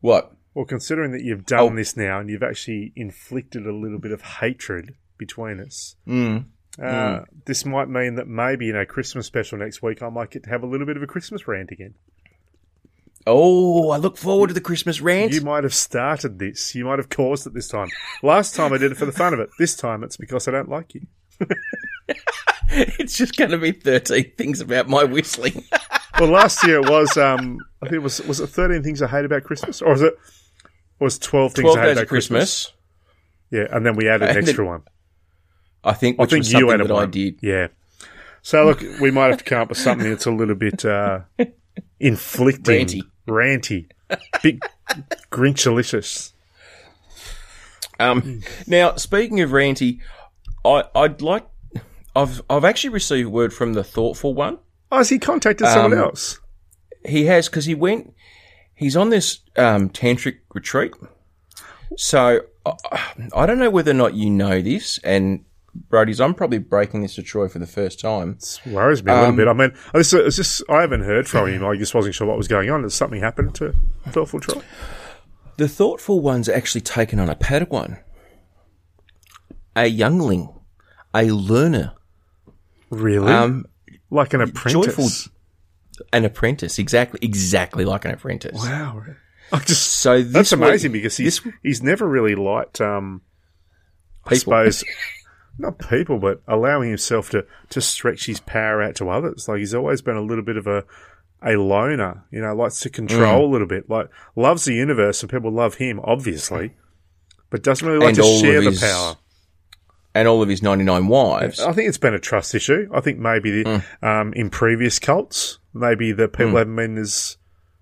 What? Well, considering that you've done Oh. this now and you've actually inflicted a little bit of hatred between us, Mm. uh, this might mean that maybe you know Christmas special next week I might get to have a little bit of a Christmas rant again. Oh, I look forward to the Christmas rant. You might have started this. You might have caused it this time. Last time I did it for the fun of it. This time it's because I don't like you. it's just going to be 13 things about my whistling. Well, last year it was. Um, I think it was. Was it thirteen things I hate about Christmas, or was it? Was twelve things 12 I hate about of Christmas. Yeah, and then we added an And then- extra one. I think, I think was you added that I did. Yeah. So look, we might have to come up with something that's a little bit uh, inflicting, Ranty. ranty, big Grinchalicious. Um, now, speaking of ranty, I, I'd like. I've I've actually received word from the thoughtful one. Oh, has he contacted someone Um, else? He has because he went. He's on this um, tantric retreat. So I, I don't know whether or not you know this, and Brody's. I'm probably breaking this to Troy for the first time. It worries me a little um, bit. I mean, it's, it's just I haven't heard from him. I just wasn't sure what was going on. Has something happened to Thoughtful Troy? The thoughtful one's actually taken on a Padawan, a youngling, a learner, Really? um, like an apprentice? joyful- an apprentice. Exactly, exactly like an apprentice. Wow. I just So this That's amazing week- because he's this he's never really liked um I People. suppose not people, but allowing himself to to stretch his power out to others. Like he's always been a little bit of a a loner, you know, likes to control Mm. a little bit. Like loves the universe and people love him, obviously. But doesn't really like And to share the his power. And all of his 99 wives. I think it's been a trust issue. I think maybe the, Mm. um, in previous cults, maybe the people haven't been as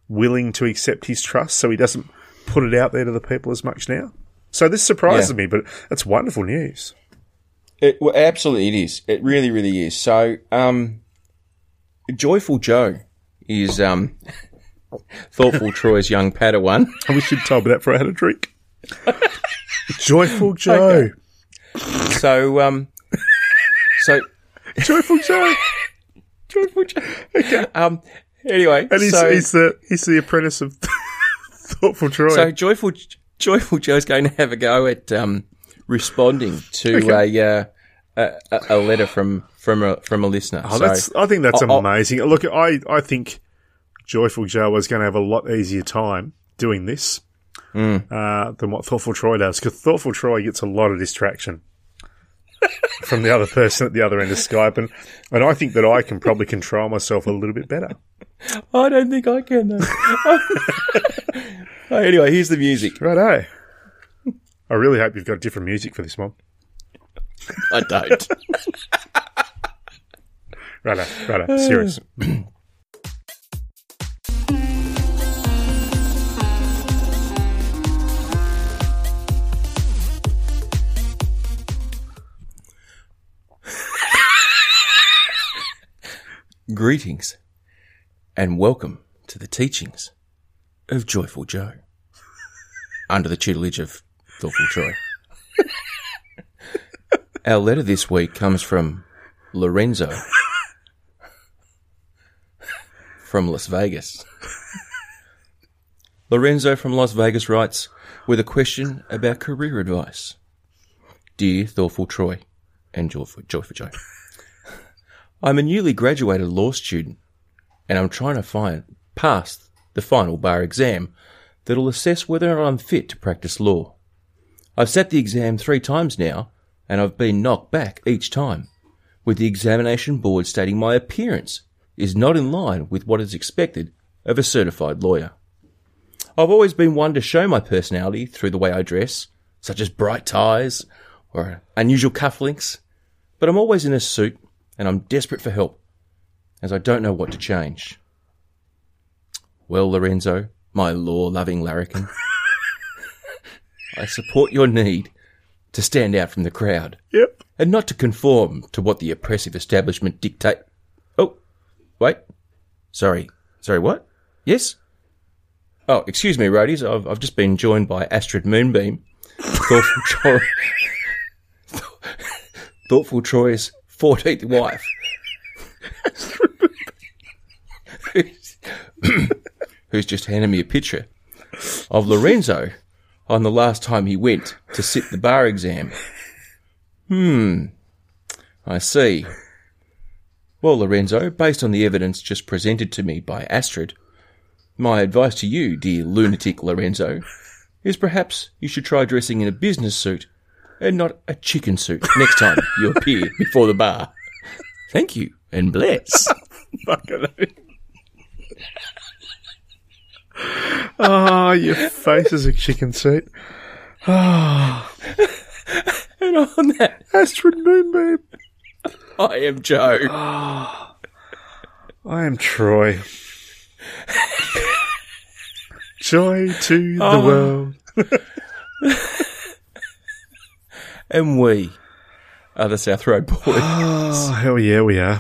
willing to accept his trust, so he doesn't put it out there to the people as much now. So this surprises Yeah. me, but it's wonderful news. It, well, absolutely, it is. It really, really is. So, um, Joyful Joe is um, thoughtful Troy's young Padawan. I wish you'd told me that before I had a drink. Joyful Joe. So, um, so Joyful Joe. Joyful Joe. Um, anyway, And he's, so, he's the he's the apprentice of Thoughtful Troy. so joyful, joyful Joe's going to have a go at um, responding to a, uh, a a letter from from a from a listener. oh, so, that's I think that's I'll- amazing. Look, I, I think Joyful Joe was going to have a lot easier time doing this Mm. uh, than what Thoughtful Troy does, because Thoughtful Troy gets a lot of distraction from the other person at the other end of Skype, and, and I think that I can probably control myself a little bit better. I don't think I can. Though. Oh, anyway, here's the music. Righto. I really hope you've got different music for this one. I don't. Righto, righto, serious. Greetings and welcome to the teachings of Joyful Joe under the tutelage of Thoughtful Troy. Our letter this week comes from Lorenzo from Las Vegas. Lorenzo from Las Vegas writes with a question about career advice. Dear Thoughtful Troy and Joyful, Joyful Joe. I'm a newly graduated law student and I'm trying to find pass the final bar exam that'll assess whether I'm fit to practice law. I've sat the exam three times now and I've been knocked back each time, with the examination board stating my appearance is not in line with what is expected of a certified lawyer. I've always been one to show my personality through the way I dress, such as bright ties or unusual cufflinks, but I'm always in a suit and I'm desperate for help, as I don't know what to change. Well, Lorenzo, my law loving larrikin, I support your need to stand out from the crowd Yep. and not to conform to what the oppressive establishment dictate. Oh, wait. Sorry. Sorry, what? Yes? Oh, excuse me, roadies. I've, I've just been joined by Astrid Moonbeam, Thoughtful, Troy, Thoughtful Troy's 14th wife. who's, who's just handed me a picture of Lorenzo on the last time he went to sit the bar exam. Hmm. I see. Well, Lorenzo, based on the evidence just presented to me by Astrid, my advice to you, dear lunatic Lorenzo, is perhaps you should try dressing in a business suit and not a chicken suit next time you appear before the bar. Thank you and bless. Oh, your face is a chicken suit. Oh. Ah. and on that, Astrid Moonbeam. I am Joe. Ah. I am Troy. Joy to the world. And we are the South Road Boys. Oh, hell yeah, we are.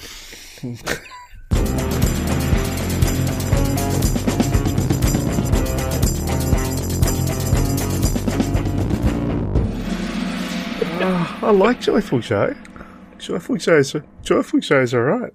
Oh, I like Joyful Joe. Joyful Joe's Joyful Joe's all right.